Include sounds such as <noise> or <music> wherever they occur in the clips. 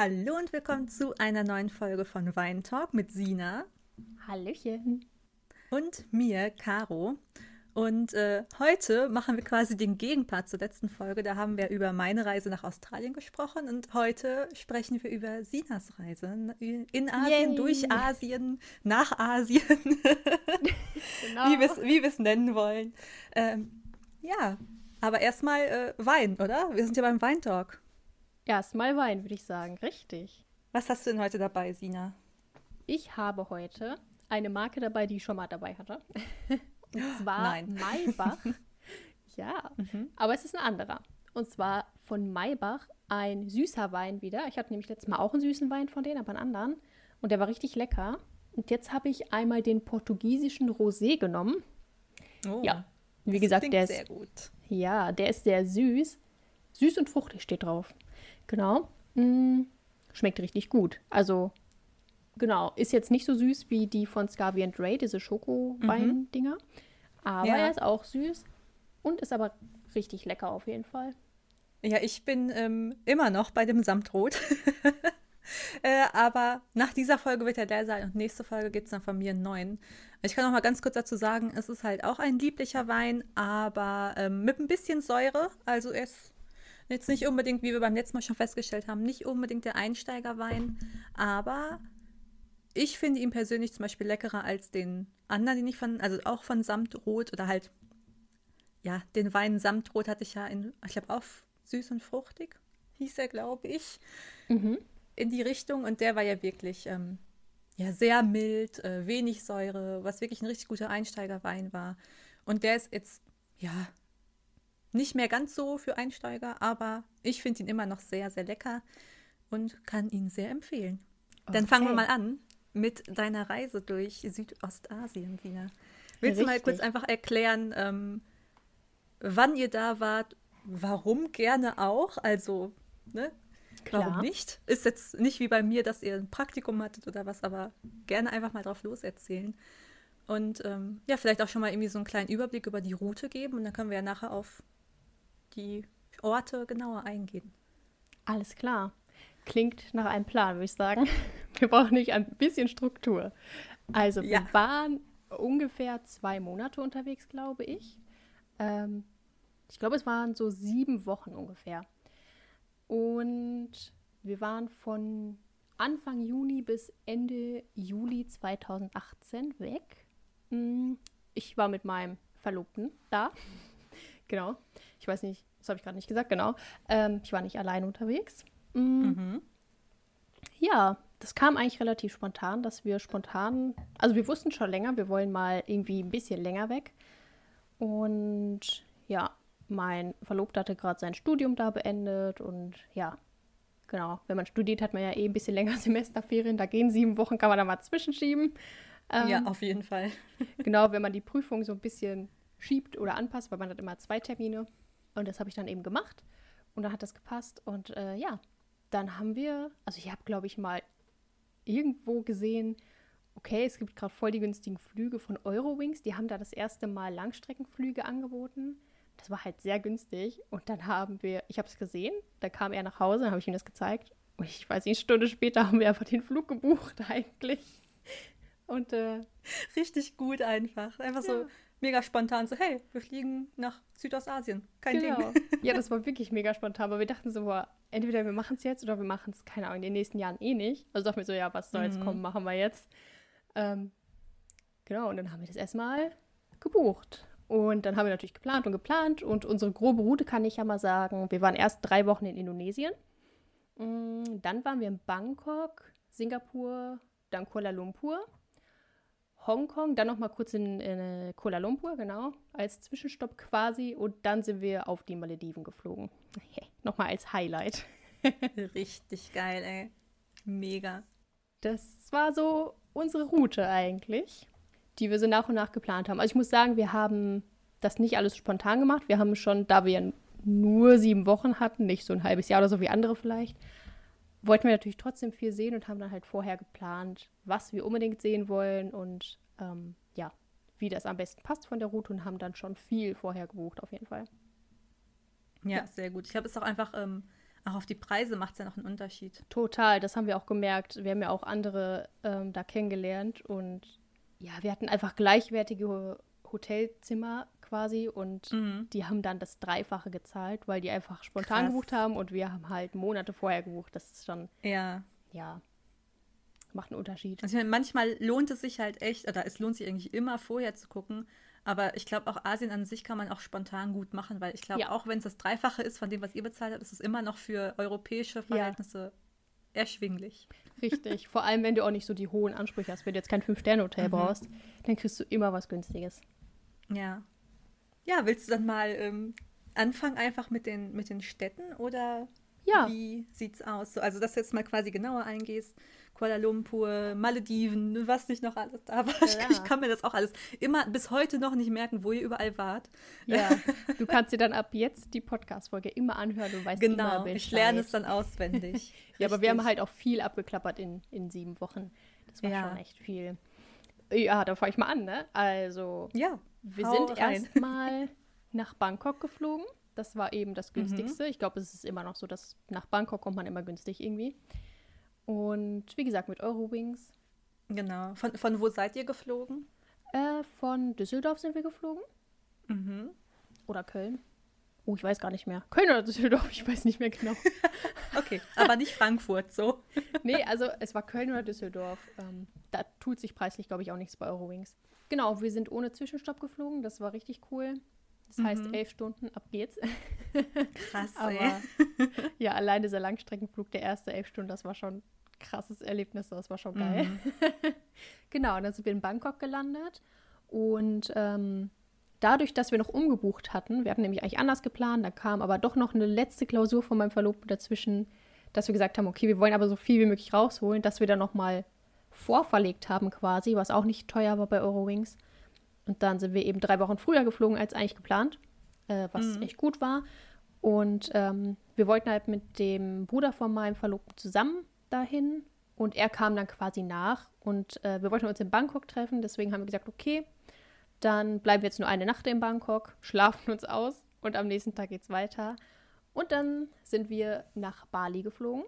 Hallo und willkommen zu einer neuen Folge von Wein Talk mit Sina Hallöchen. und mir, Caro. Und äh, heute machen wir quasi den Gegenpart zur letzten Folge. Da haben wir über meine Reise nach Australien gesprochen und heute sprechen wir über Sinas Reise in Asien, Yay. durch Asien, nach Asien, <laughs> Genau. wie wir es nennen wollen. Ähm, ja, aber erstmal äh, Wein, oder? Wir sind ja beim Weintalk. Erstmal Wein, würde ich sagen. Richtig. Was hast du denn heute dabei, Sina? Ich habe heute eine Marke dabei, die ich schon mal dabei hatte. <laughs> Und zwar Nein. Maybach. <laughs> ja, Mhm. aber es ist ein anderer. Und zwar von Maybach ein süßer Wein wieder. Ich hatte nämlich letztes Mal auch einen süßen Wein von denen, aber einen anderen. Und der war richtig lecker. Und jetzt habe ich einmal den portugiesischen Rosé genommen. Oh, Ja, wie gesagt, der ist sehr gut. Ja, der ist sehr süß. Süß und fruchtig steht drauf. Genau. Mm, schmeckt richtig gut. Also, genau. Ist jetzt nicht so süß wie die von Scavi and Ray, diese Schokowein-Dinger. Aber Ja. er ist auch süß und ist aber richtig lecker auf jeden Fall. Ja, ich bin ähm, immer noch bei dem Samtrot. <laughs> äh, aber nach dieser Folge wird er der sein und nächste Folge gibt es dann von mir einen neuen. Ich kann noch mal ganz kurz dazu sagen, es ist halt auch ein lieblicher Wein, aber ähm, mit ein bisschen Säure. Also er ist jetzt nicht unbedingt, wie wir beim letzten Mal schon festgestellt haben, nicht unbedingt der Einsteigerwein, aber ich finde ihn persönlich zum Beispiel leckerer als den anderen, den ich von, also auch von Samtrot oder halt, ja, den Wein Samtrot hatte ich ja in, ich glaube, auch süß und fruchtig, hieß er, glaube ich, Mhm. in die Richtung. Und der war ja wirklich, ähm, ja, sehr mild, äh, wenig Säure, was wirklich ein richtig guter Einsteigerwein war. Und der ist jetzt, ja, nicht mehr ganz so für Einsteiger, aber ich finde ihn immer noch sehr, sehr lecker und kann ihn sehr empfehlen. Dann fangen wir Okay. mal an mit deiner Reise durch Südostasien, Sina. Willst du mal kurz Richtig. einfach erklären, ähm, wann ihr da wart, warum gerne auch? Also, ne? Warum Klar. nicht? Ist jetzt nicht wie bei mir, dass ihr ein Praktikum hattet oder was, aber gerne einfach mal drauf loserzählen. Und ähm, ja, vielleicht auch schon mal irgendwie so einen kleinen Überblick über die Route geben und dann können wir ja nachher auf die Orte genauer eingehen. Alles klar. Klingt nach einem Plan, würde ich sagen. <laughs> Wir brauchen nicht ein bisschen Struktur. Also, wir Ja. waren ungefähr zwei Monate unterwegs, glaube ich. Ähm, ich glaube, es waren so sieben Wochen ungefähr. Und wir waren von Anfang Juni bis Ende Juli 2018 weg. Mm, Ich war mit meinem Verlobten da. Genau. Ich weiß nicht, das habe ich gerade nicht gesagt, genau. Ähm, ich war nicht allein unterwegs. Mm, Mhm. Ja, das kam eigentlich relativ spontan, dass wir spontan, also wir wussten schon länger, wir wollen mal irgendwie ein bisschen länger weg. Und ja, mein Verlobter hatte gerade sein Studium da beendet und ja, genau, wenn man studiert, hat man ja eh ein bisschen länger <laughs> Semesterferien, da gehen sieben Wochen, kann man da mal zwischenschieben. Ähm, ja, auf jeden Fall. Genau, wenn man die Prüfung so ein bisschen schiebt oder anpasst, weil man hat immer zwei Termine. Und das habe ich dann eben gemacht. Und dann hat das gepasst. Und äh, ja, dann haben wir, also ich habe, glaube ich, mal irgendwo gesehen, okay, es gibt gerade voll die günstigen Flüge von Eurowings. Die haben da das erste Mal Langstreckenflüge angeboten. Das war halt sehr günstig. Und dann haben wir, ich habe es gesehen, da kam er nach Hause, dann habe ich ihm das gezeigt. Und ich weiß nicht, eine Stunde später haben wir einfach den Flug gebucht <laughs> eigentlich. Und äh, Richtig gut einfach. Einfach so Ja. Mega spontan. So, hey, wir fliegen nach Südostasien. Kein genau. Ding. Ja, das <laughs> war wirklich mega spontan, aber wir dachten so, boah, entweder wir machen es jetzt oder wir machen es, keine Ahnung, in den nächsten Jahren eh nicht. Also dachten wir so, ja, was soll jetzt Mhm. kommen, machen wir jetzt. Ähm, genau, und dann haben wir das erstmal gebucht. Und dann haben wir natürlich geplant und geplant. Und unsere grobe Route kann ich ja mal sagen, wir waren erst drei Wochen in Indonesien. Mm, Dann waren wir in Bangkok, Singapur, dann Kuala Lumpur. Hongkong, dann noch mal kurz in, in äh, Kuala Lumpur, genau, als Zwischenstopp quasi. Und dann sind wir auf die Malediven geflogen. <laughs> Nochmal als Highlight. <laughs> Richtig geil, ey. Mega. Das war so unsere Route eigentlich, die wir so nach und nach geplant haben. Also ich muss sagen, wir haben das nicht alles spontan gemacht. Wir haben schon, da wir nur sieben Wochen hatten, nicht so ein halbes Jahr oder so wie andere vielleicht, wollten wir natürlich trotzdem viel sehen und haben dann halt vorher geplant, was wir unbedingt sehen wollen und ähm, ja, wie das am besten passt von der Route und haben dann schon viel vorher gebucht, auf jeden Fall. Ja, Ja. sehr gut. Ich glaube, es ist auch einfach ähm, Auch auf die Preise macht es ja noch einen Unterschied. Total, das haben wir auch gemerkt. Wir haben ja auch andere ähm, da kennengelernt und ja, wir hatten einfach gleichwertige Hotelzimmer quasi und Mhm. die haben dann das Dreifache gezahlt, weil die einfach spontan Krass. gebucht haben und wir haben halt Monate vorher gebucht. Das ist schon, Ja. ja, macht einen Unterschied. Also ich meine, manchmal lohnt es sich halt echt, oder es lohnt sich eigentlich immer vorher zu gucken. Aber ich glaube, auch Asien an sich kann man auch spontan gut machen, weil ich glaube, Ja. auch wenn es das Dreifache ist von dem, was ihr bezahlt habt, ist es immer noch für europäische Verhältnisse erschwinglich. Richtig. <laughs> Vor allem, wenn du auch nicht so die hohen Ansprüche hast. Wenn du jetzt kein Fünf-Sterne-Hotel Mhm. brauchst, dann kriegst du immer was Günstiges. Ja. Ja, willst du dann mal ähm, anfangen einfach mit den, mit den Städten oder Ja. wie sieht's aus? So, also, dass du jetzt mal quasi genauer eingehst. Kuala Lumpur, Malediven, was nicht noch alles da <laughs> war. Ich, Ja. ich kann mir das auch alles immer bis heute noch nicht merken, wo ihr überall wart. Ja, du kannst dir dann ab jetzt die Podcast-Folge immer anhören und weißt immer Genau, ich lerne es dann auswendig. <laughs> Ja, aber wir haben halt auch viel abgeklappert in, in sieben Wochen. Das war Ja. schon echt viel. Ja, da fange ich mal an, ne? Also, Ja, wir sind erstmal <laughs> nach Bangkok geflogen. Das war eben Mhm. das günstigste. Ich glaube, es ist immer noch so, dass nach Bangkok kommt man immer günstig irgendwie. Und wie gesagt, mit Eurowings. Genau. Von, von wo seid ihr geflogen? Äh, von Düsseldorf sind wir geflogen. Mhm. Oder Köln. Oh, ich weiß gar nicht mehr. Köln oder Düsseldorf, ich weiß nicht mehr genau. <laughs> Okay, aber nicht Frankfurt so. <laughs> nee, also es war Köln oder Düsseldorf. Ähm, da tut sich preislich, glaube ich, auch nichts bei Eurowings. Genau, wir sind ohne Zwischenstopp geflogen. Das war richtig cool. Das heißt, Mhm. elf Stunden, ab geht's. Krass, <laughs> Aber ja, allein dieser Langstreckenflug, der erste elf Stunden, das war schon ein krasses Erlebnis. Das war schon geil. Mhm. Genau, und dann sind wir in Bangkok gelandet. Und ähm, dadurch, dass wir noch umgebucht hatten, wir hatten nämlich eigentlich anders geplant, da kam aber doch noch eine letzte Klausur von meinem Verlobten dazwischen, dass wir gesagt haben, okay, wir wollen aber so viel wie möglich rausholen, dass wir dann nochmal vorverlegt haben quasi, was auch nicht teuer war bei Eurowings. Und dann sind wir eben drei Wochen früher geflogen als eigentlich geplant, äh, was Mhm. echt gut war. Und ähm, wir wollten halt mit dem Bruder von meinem Verlobten zusammen dahin. Und er kam dann quasi nach. Und äh, wir wollten uns in Bangkok treffen. Deswegen haben wir gesagt, okay, dann bleiben wir jetzt nur eine Nacht in Bangkok, schlafen uns aus und am nächsten Tag geht's weiter. Und dann sind wir nach Bali geflogen.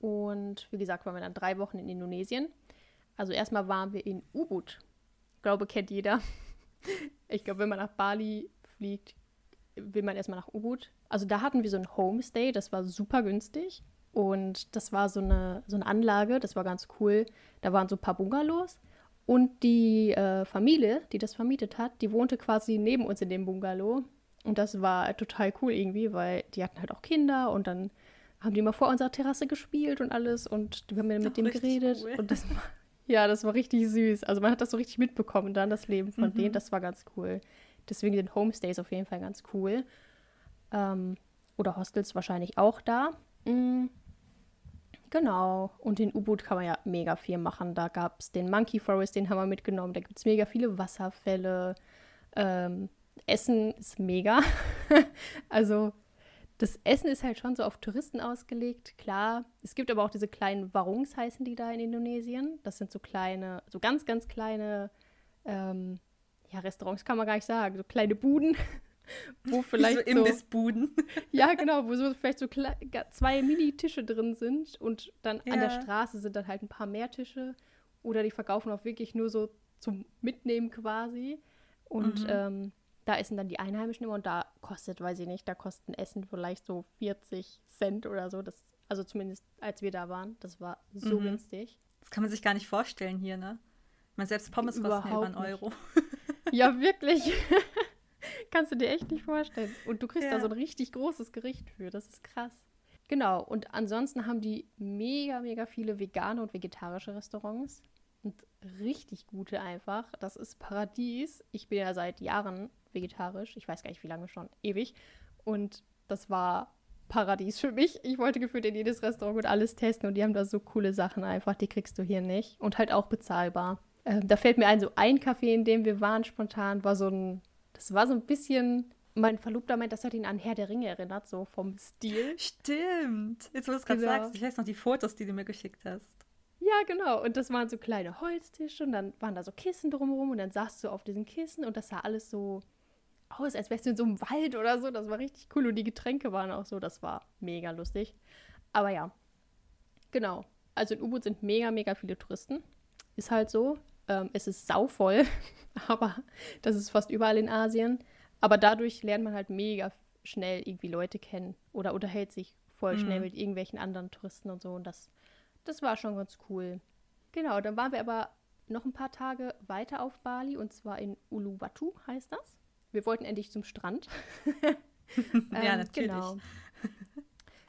Und wie gesagt, waren wir dann drei Wochen in Indonesien. Also erstmal waren wir in Ubud. Ich glaube, kennt jeder. <laughs> Ich glaube, wenn man nach Bali fliegt, will man erstmal nach Ubud. Also da hatten wir so ein Homestay, das war super günstig. Und das war so eine, so eine Anlage, das war ganz cool. Da waren so ein paar Bungalows. Und die äh, Familie, die das vermietet hat, die wohnte quasi neben uns in dem Bungalow. Und das war total cool irgendwie, weil die hatten halt auch Kinder und dann haben die mal vor unserer Terrasse gespielt und alles und wir haben ja mit Ach, dem geredet. cool. Und das war, ja, das war richtig süß. Also man hat das so richtig mitbekommen, dann das Leben von Mhm. denen, das war ganz cool. Deswegen sind Homestays auf jeden Fall ganz cool. Ähm, oder Hostels wahrscheinlich auch da. Mm, Genau. Und in U-Boot kann man ja mega viel machen. Da gab es den Monkey Forest, den haben wir mitgenommen. Da gibt es mega viele Wasserfälle. Ähm, Essen ist mega. <laughs> also das Essen ist halt schon so auf Touristen ausgelegt, klar. Es gibt aber auch diese kleinen Warungs heißen die da in Indonesien. Das sind so kleine, so ganz, ganz kleine, ähm, ja, Restaurants kann man gar nicht sagen, so kleine Buden, <laughs> wo vielleicht so so, Imbissbuden. <laughs> ja, genau, wo so vielleicht so zwei Mini-Tische drin sind und dann an der Ja. Straße sind dann halt ein paar mehr Tische. Oder die verkaufen auch wirklich nur so zum Mitnehmen quasi. Und Mhm. ähm, da essen dann die Einheimischen immer und da kostet, weiß ich nicht, da kosten Essen vielleicht so 40 Cent oder so. Das, also zumindest als wir da waren. Das war so Mhm. günstig. Das kann man sich gar nicht vorstellen hier, ne? Man selbst Pommes kosten ja über einen Euro. Ja, <laughs> wirklich. Kannst du dir echt nicht vorstellen. Und du kriegst da Ja. so ein richtig großes Gericht für. Das ist krass. Genau. Und ansonsten haben die mega, mega viele vegane und vegetarische Restaurants. Und richtig gute einfach. Das ist Paradies. Ich bin ja seit Jahren vegetarisch. Ich weiß gar nicht, wie lange schon. Ewig. Und das war Paradies für mich. Ich wollte gefühlt in jedes Restaurant und alles testen. Und die haben da so coole Sachen einfach. Die kriegst du hier nicht. Und halt auch bezahlbar. Ähm, da fällt mir ein, so ein Café, in dem wir waren spontan, war so ein, das war so ein bisschen, mein Verlobter meint, das hat ihn an Herr der Ringe erinnert, so vom Stil. Stimmt. Jetzt, wo du es gerade Genau. sagst, ich weiß noch die Fotos, die du mir geschickt hast. Ja, genau. Und das waren so kleine Holztische und dann waren da so Kissen drumherum und dann saßt du auf diesen Kissen und das sah alles so aus, als wärst du in so einem Wald oder so. Das war richtig cool und die Getränke waren auch so, das war mega lustig. Aber ja, genau. Also in U-Boot sind mega, mega viele Touristen. Ist halt so. Ähm, es ist sauvoll, <laughs> aber das ist fast überall in Asien. Aber dadurch lernt man halt mega schnell irgendwie Leute kennen oder unterhält sich voll schnell mhm. mit irgendwelchen anderen Touristen und so. Und das, das war schon ganz cool. Genau, dann waren wir aber noch ein paar Tage weiter auf Bali und zwar in Uluwatu heißt das. Wir wollten endlich zum Strand. <laughs> <laughs> ähm, ja, natürlich. Genau.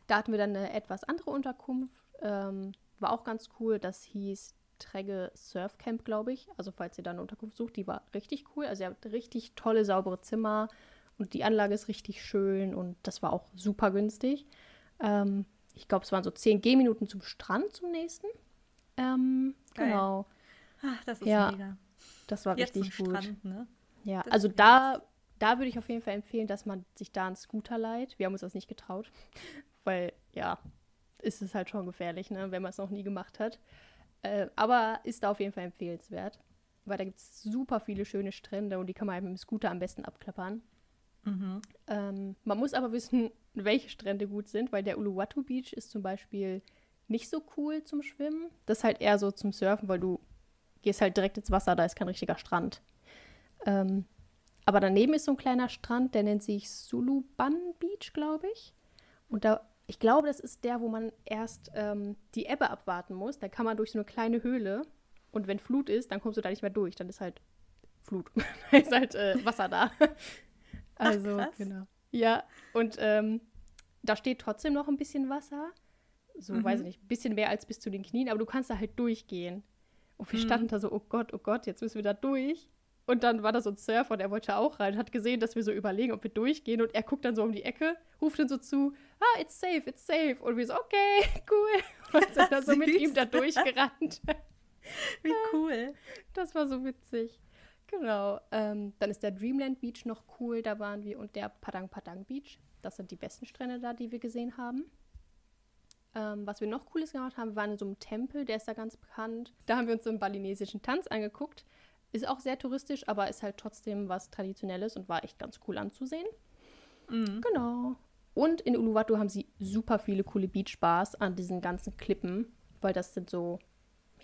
Da hatten wir dann eine etwas andere Unterkunft. Ähm, war auch ganz cool. Das hieß Tregge Surf Camp, glaube ich. Also falls ihr da eine Unterkunft sucht, die war richtig cool. Also ihr habt richtig tolle, saubere Zimmer und die Anlage ist richtig schön und das war auch super günstig. Ähm, ich glaube, es waren so 10 Gehminuten zum Strand zum nächsten. Ähm, genau. Ach, das ist ja, mega. Das war Jetzt richtig gut. Strand, ne? Ja, das also da, da würde ich auf jeden Fall empfehlen, dass man sich da einen Scooter leiht. Wir haben uns das nicht getraut, <laughs> weil ja, ist es halt schon gefährlich, ne, wenn man es noch nie gemacht hat. Äh, aber ist da auf jeden Fall empfehlenswert, weil da gibt es super viele schöne Strände und die kann man mit dem Scooter am besten abklappern. Mhm. Ähm, man muss aber wissen, <laughs> welche Strände gut sind, weil der Uluwatu Beach ist zum Beispiel nicht so cool zum Schwimmen. Das ist halt eher so zum Surfen, weil du gehst halt direkt ins Wasser, da ist kein richtiger Strand. Ähm, aber daneben ist so ein kleiner Strand, der nennt sich Suluban Beach, glaube ich. Und da, ich glaube, das ist der, wo man erst ähm, die Ebbe abwarten muss. Da kann man durch so eine kleine Höhle. Und wenn Flut ist, dann kommst du da nicht mehr durch. Dann ist halt Flut. <laughs> da ist halt äh, Wasser da. also, Ach, genau. Ja, und ähm, da steht trotzdem noch ein bisschen Wasser. So, mhm. weiß ich nicht, ein bisschen mehr als bis zu den Knien, aber du kannst da halt durchgehen. Und wir mhm. standen da so, oh Gott, oh Gott, jetzt müssen wir da durch. Und dann war da so ein Surfer, der wollte auch rein, hat gesehen, dass wir so überlegen, ob wir durchgehen. Und er guckt dann so um die Ecke, ruft dann so zu, ah, it's safe, it's safe. Und wir so, okay, <laughs> cool. Und sind dann so mit ihm da durchgerannt. <laughs> Wie cool. Das war so witzig. Genau. Ähm, dann ist der Dreamland Beach noch cool, da waren wir. Und der Padang Padang Beach. Das sind die besten Strände da, die wir gesehen haben. Ähm, was wir noch Cooles gemacht haben, wir waren in so einem Tempel, der ist da ganz bekannt. Da haben wir uns so einen balinesischen Tanz angeguckt. Ist auch sehr touristisch, aber ist halt trotzdem was Traditionelles und war echt ganz cool anzusehen. Mhm. Genau. Und in Uluwatu haben sie super viele coole Beachbars an diesen ganzen Klippen, weil das sind so,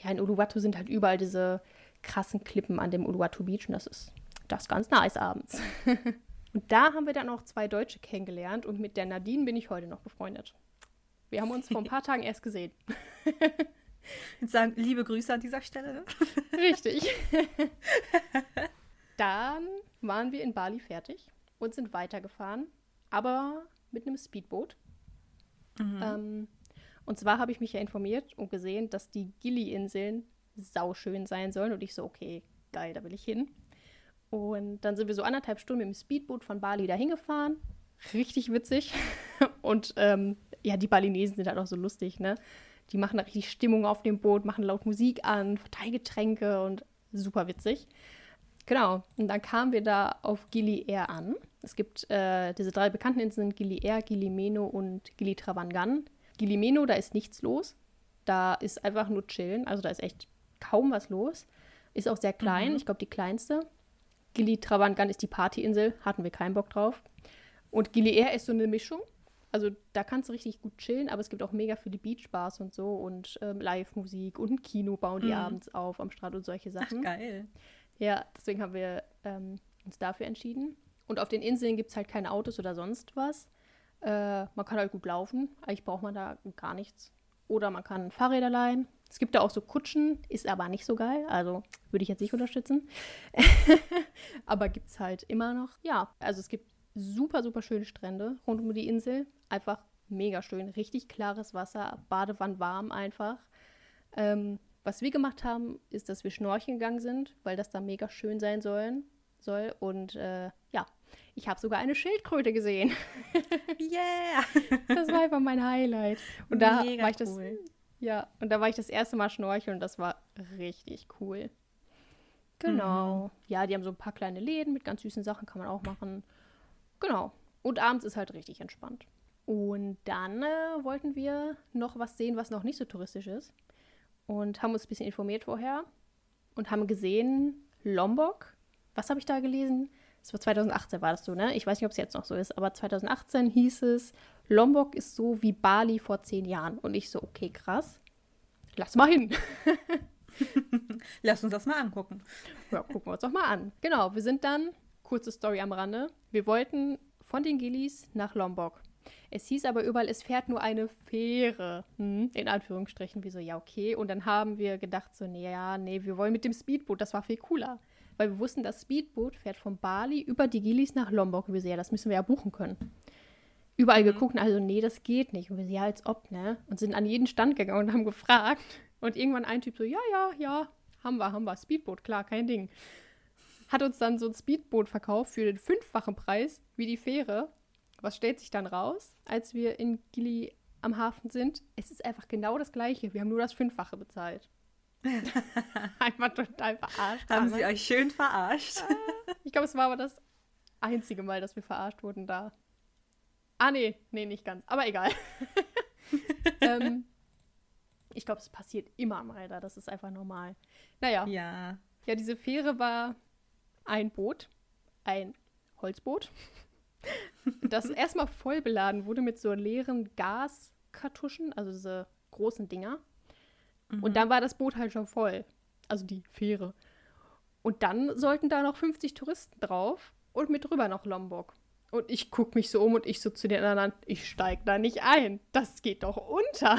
ja, in Uluwatu sind halt überall diese krassen Klippen an dem Uluwatu Beach und das ist das ganz nice abends. <laughs> und da haben wir dann auch zwei Deutsche kennengelernt und mit der Nadine bin ich heute noch befreundet. Wir haben uns vor ein paar <laughs> Tagen erst gesehen. Und sagen liebe Grüße an dieser Stelle. <laughs> Richtig. Dann waren wir in Bali fertig und sind weitergefahren, aber mit einem Speedboot. Mhm. Ähm, und zwar habe ich mich ja informiert und gesehen, dass die Gili-Inseln sauschön sein sollen. Und ich so, okay, geil, da will ich hin. Und dann sind wir so anderthalb Stunden mit dem Speedboot von Bali dahin gefahren. Richtig witzig. <laughs> Und ähm, ja, die Balinesen sind halt auch so lustig, ne? Die machen da richtig Stimmung auf dem Boot, machen laut Musik an, verteilen Getränke und super witzig. Genau, und dann kamen wir da auf Gili Air an. Es gibt äh, diese drei bekannten Inseln, Gili Air, Gili Meno und Gili Travangan. Gili Meno, da ist nichts los. Da ist einfach nur chillen, also da ist echt kaum was los. Ist auch sehr klein, mhm. ich glaube die kleinste. Gili Travangan ist die Partyinsel, hatten wir keinen Bock drauf. Und Gili Air ist so eine Mischung. Also da kannst du richtig gut chillen, aber es gibt auch mega viele Beachbars und so und ähm, Live-Musik und ein Kino bauen die mhm. abends auf am Strand und solche Sachen. Ach, geil. Ja, deswegen haben wir ähm, uns dafür entschieden. Und auf den Inseln gibt es halt keine Autos oder sonst was. Äh, man kann halt gut laufen. Eigentlich braucht man da gar nichts. Oder man kann Fahrräder leihen. Es gibt da auch so Kutschen, ist aber nicht so geil. Also würde ich jetzt nicht unterstützen. <laughs> aber gibt es halt immer noch. Ja, also es gibt super, super schöne Strände rund um die Insel. Einfach mega schön. Richtig klares Wasser, Badewanne warm einfach. Ähm, was wir gemacht haben, ist, dass wir schnorcheln gegangen sind, weil das da mega schön sein sollen, soll. Und äh, ja, ich habe sogar eine Schildkröte gesehen. <laughs> yeah! das war einfach mein Highlight. Und da mega war ich das. Cool. Ja, und da war ich das erste Mal schnorcheln und das war richtig cool. Genau. Mhm. Ja, die haben so ein paar kleine Läden mit ganz süßen Sachen, kann man auch machen. Genau. Und abends ist halt richtig entspannt. Und dann äh, wollten wir noch was sehen, was noch nicht so touristisch ist. Und haben uns ein bisschen informiert vorher und haben gesehen, Lombok. Was habe ich da gelesen? Das war 2018 war das so, ne? Ich weiß nicht, ob es jetzt noch so ist, aber 2018 hieß es, Lombok ist so wie Bali vor zehn Jahren. Und ich so, okay, krass. Lass mal hin. <laughs> Lass uns das mal angucken. Ja, gucken wir uns doch mal an. Genau, wir sind dann, kurze Story am Rande, wir wollten von den Gillies nach Lombok. Es hieß aber überall, es fährt nur eine Fähre. Hm, in Anführungsstrichen. Wie so, ja, okay. Und dann haben wir gedacht, so, nee, ja, nee, wir wollen mit dem Speedboot. Das war viel cooler. Weil wir wussten, das Speedboot fährt von Bali über die Gilis nach Lombok. Und wir so, ja, das müssen wir ja buchen können. Überall mhm. geguckt, also, nee, das geht nicht. Und wir so, ja, als ob, ne? Und sind an jeden Stand gegangen und haben gefragt. Und irgendwann ein Typ so, ja, ja, ja, haben wir, haben wir. Speedboot, klar, kein Ding. Hat uns dann so ein Speedboot verkauft für den fünffachen Preis wie die Fähre. Was stellt sich dann raus, als wir in Gili am Hafen sind? Es ist einfach genau das Gleiche. Wir haben nur das Fünffache bezahlt. <laughs> einfach total verarscht. Haben sie euch schön verarscht? Ich glaube, es war aber das einzige Mal, dass wir verarscht wurden da. Ah, nee, nee, nicht ganz. Aber egal. <laughs> ähm, ich glaube, es passiert immer mal da. Das ist einfach normal. Naja. Ja. Ja, diese Fähre war ein Boot. Ein Holzboot das erstmal voll beladen wurde mit so leeren Gaskartuschen, also diese großen Dinger. Mhm. Und dann war das Boot halt schon voll. Also die Fähre. Und dann sollten da noch 50 Touristen drauf und mit drüber noch Lombok. Und ich gucke mich so um und ich so zu den anderen, ich steig da nicht ein. Das geht doch unter.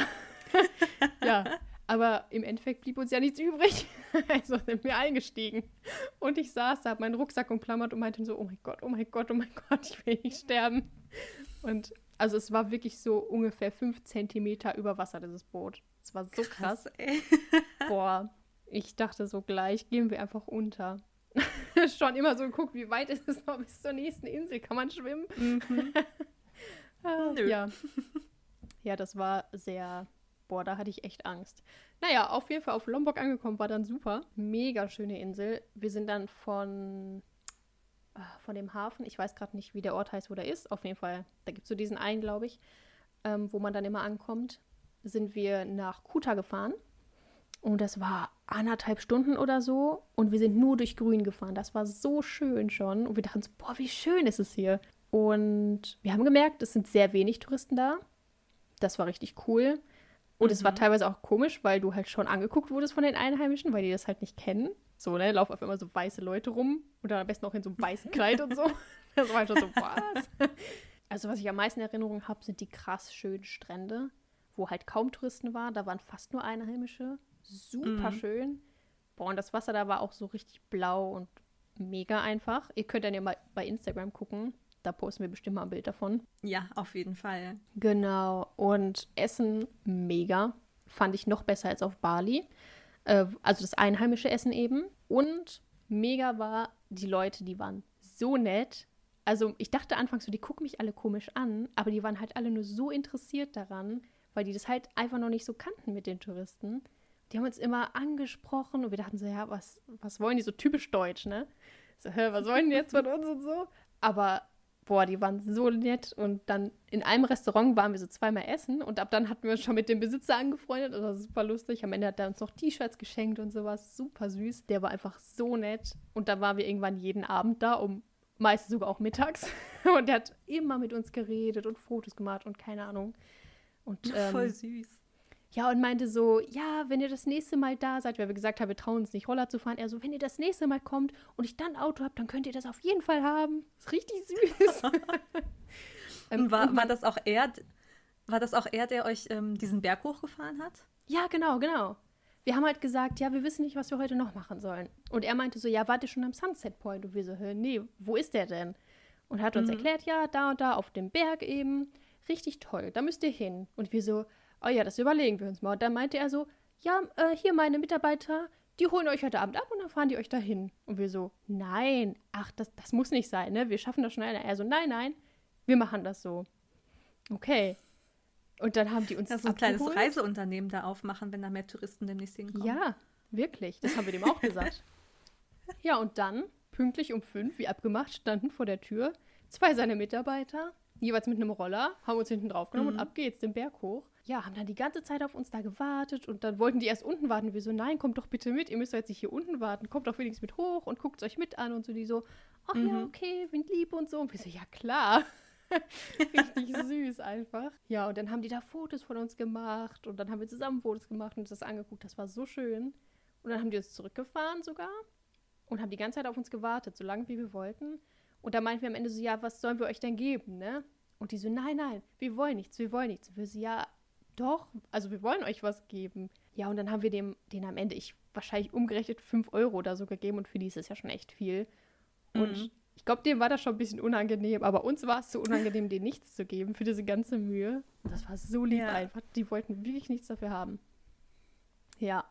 <laughs> ja, aber im Endeffekt blieb uns ja nichts übrig. <laughs> also sind wir eingestiegen. Und ich saß da, habe meinen Rucksack umklammert und meinte so, oh mein Gott, oh mein Gott, oh mein Gott, ich will nicht sterben. Und also es war wirklich so ungefähr fünf Zentimeter über Wasser, dieses Boot. Es war so krass. krass. <laughs> Boah, ich dachte so gleich, gehen wir einfach unter. <laughs> Schon immer so geguckt, wie weit ist es noch bis zur nächsten Insel? Kann man schwimmen? Mhm. ah, ja. Ja, das war sehr boah, da hatte ich echt Angst. Naja, auf jeden Fall auf Lombok angekommen, war dann super. Mega schöne Insel. Wir sind dann von, ah, von dem Hafen, ich weiß gerade nicht, wie der Ort heißt, wo der ist. Auf jeden Fall, da gibt es so diesen einen, glaube ich, ähm, wo man dann immer ankommt. Sind wir nach Kuta gefahren. Und das war anderthalb Stunden oder so. Und wir sind nur durch Grün gefahren. Das war so schön schon. Und wir dachten so, boah, wie schön ist es hier. Und wir haben gemerkt, es sind sehr wenig Touristen da. Das war richtig cool. Und mhm. es war mhm. teilweise auch komisch, weil du halt schon angeguckt wurdest von den Einheimischen, weil die das halt nicht kennen. So, ne, laufen auf einmal so weiße Leute rum und dann am besten auch in so einem weißen Kleid und so. <laughs> Das war halt schon so, was? Also, was ich am meisten in Erinnerung habe, sind die krass schönen Strände, wo halt kaum Touristen waren. Da waren fast nur Einheimische. Super mhm. schön. Boah, und das Wasser da war auch so richtig blau und mega einfach. Ihr könnt dann ja mal bei Instagram gucken. Da posten wir bestimmt mal ein Bild davon. Ja, auf jeden Fall. Genau. Und Essen mega. Fand ich noch besser als auf Bali. Äh, also das einheimische Essen eben. Und mega war, die Leute, die waren so nett. Also ich dachte anfangs so, die gucken mich alle komisch an, aber die waren halt alle nur so interessiert daran, weil die das halt einfach noch nicht so kannten mit den Touristen. Die haben uns immer angesprochen und wir dachten so, ja, was, was wollen die so typisch deutsch, ne? So, hä, was wollen die jetzt von uns und so? Aber boah, die waren so nett. Und dann in einem Restaurant waren wir so zweimal essen und ab dann hatten wir uns schon mit dem Besitzer angefreundet. Das war super lustig. Am Ende hat er uns noch T-Shirts geschenkt und sowas. Super süß. Der war einfach so nett. Und dann waren wir irgendwann jeden Abend da, um meistens sogar auch mittags. <laughs> Und der hat immer mit uns geredet und Fotos gemacht und keine Ahnung. Und, ähm, Voll süß. Ja, und meinte so, ja, wenn ihr das nächste Mal da seid, weil wir gesagt haben, wir trauen uns nicht Roller zu fahren, er so, wenn ihr das nächste Mal kommt und ich dann Auto habe, dann könnt ihr das auf jeden Fall haben. Ist richtig süß. <laughs> <laughs> ähm, war, war das auch er, war das auch er, der euch ähm, diesen Berg hochgefahren hat? Ja, genau, genau. Wir haben halt gesagt, ja, wir wissen nicht, was wir heute noch machen sollen. Und er meinte so, ja, warte schon am Sunset Point. Und wir so, nee, wo ist der denn? Und hat uns mhm. erklärt, ja, da und da auf dem Berg eben. Richtig toll, da müsst ihr hin. Und wir so, oh ja, das überlegen wir uns mal. Und dann meinte er so, ja, äh, hier meine Mitarbeiter, die holen euch heute Abend ab und dann fahren die euch dahin. Und wir so, nein, ach, das, das muss nicht sein, ne? Wir schaffen das schnell. Er so, nein, nein, wir machen das so. Okay. Und dann haben die uns das so ein kleines Reiseunternehmen da aufmachen, wenn da mehr Touristen demnächst hinkommen. Ja, wirklich. Das haben wir dem auch gesagt. <laughs> ja, und dann, pünktlich um fünf, wie abgemacht, standen vor der Tür zwei seiner Mitarbeiter, jeweils mit einem Roller, haben uns hinten draufgenommen mhm. und ab geht's den Berg hoch ja, haben dann die ganze Zeit auf uns da gewartet und dann wollten die erst unten warten. Wir so, nein, kommt doch bitte mit, ihr müsst jetzt nicht hier unten warten, kommt doch wenigstens mit hoch und guckt es euch mit an und so. Die so, ach mhm. ja, okay, Wind lieb und so. Und wir so, ja klar. <laughs> Richtig <laughs> süß einfach. Ja, und dann haben die da Fotos von uns gemacht und dann haben wir zusammen Fotos gemacht und uns das angeguckt. Das war so schön. Und dann haben die uns zurückgefahren sogar und haben die ganze Zeit auf uns gewartet, so lange wie wir wollten. Und da meinten wir am Ende so, ja, was sollen wir euch denn geben, ne? Und die so, nein, nein, wir wollen nichts, wir wollen nichts. Und wir so, ja, doch, also wir wollen euch was geben. Ja, und dann haben wir dem, den am Ende, ich wahrscheinlich umgerechnet 5 Euro oder so gegeben und für die ist es ja schon echt viel. Und mhm. ich glaube, dem war das schon ein bisschen unangenehm, aber uns war es so unangenehm, denen nichts zu geben für diese ganze Mühe. Und das war so lieb ja. einfach. Die wollten wirklich nichts dafür haben. Ja.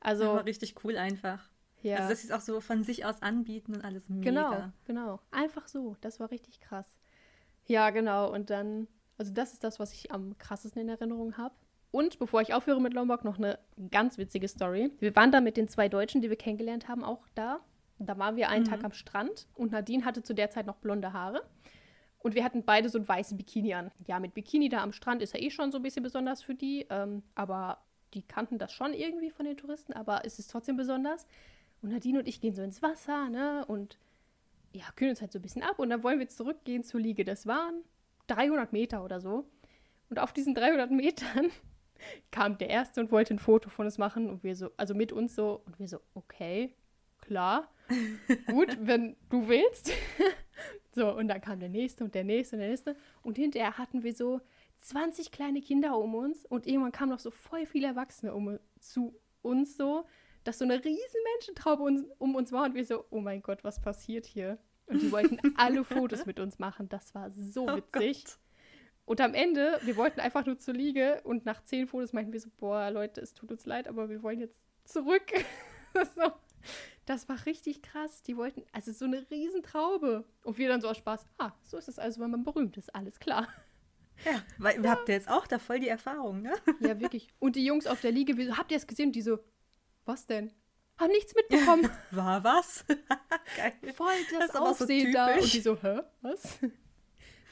Also. Das war richtig cool einfach. Ja. Also, dass sie es auch so von sich aus anbieten und alles mega. Genau, genau. Einfach so. Das war richtig krass. Ja, genau. Und dann, also das ist das, was ich am krassesten in Erinnerung habe. Und bevor ich aufhöre mit Lombok, noch eine ganz witzige Story. Wir waren da mit den zwei Deutschen, die wir kennengelernt haben, auch da. Da waren wir einen mhm. Tag am Strand und Nadine hatte zu der Zeit noch blonde Haare. Und wir hatten beide so ein weißes Bikini an. Ja, mit Bikini da am Strand ist ja eh schon so ein bisschen besonders für die. Ähm, aber die kannten das schon irgendwie von den Touristen, aber es ist trotzdem besonders. Und Nadine und ich gehen so ins Wasser, ne? Und ja, kühlen uns halt so ein bisschen ab. Und dann wollen wir zurückgehen zur Liege. Das waren 300 Meter oder so. Und auf diesen 300 Metern <laughs> kam der Erste und wollte ein Foto von uns machen. Und wir so, also mit uns so. Und wir so, okay, klar. <laughs> Gut, wenn du willst. <laughs> so, und dann kam der Nächste und der Nächste und der Nächste. Und hinterher hatten wir so 20 kleine Kinder um uns. Und irgendwann kamen noch so voll viele Erwachsene um, zu uns so dass so eine riesen Menschentraube uns, um uns war und wir so, oh mein Gott, was passiert hier? Und die wollten <laughs> alle Fotos mit uns machen. Das war so oh witzig. Oh und am Ende, wir wollten einfach nur zur Liege und nach zehn Fotos meinten wir so, boah, Leute, es tut uns leid, aber wir wollen jetzt zurück. <laughs> so. Das war richtig krass. Die wollten, also so eine Riesentraube. Und wir dann so aus Spaß, ah, so ist es also, wenn man berühmt ist, alles klar. Ja, weil ja. habt ihr jetzt auch da voll die Erfahrung, ne? Ja, wirklich. Und die Jungs auf der Liege, habt ihr es gesehen? Die so, was denn? Hab nichts mitbekommen. <laughs> War was? <laughs> Geil. Voll das, das Aufsehen so da. Und die so, hä? Was? <laughs>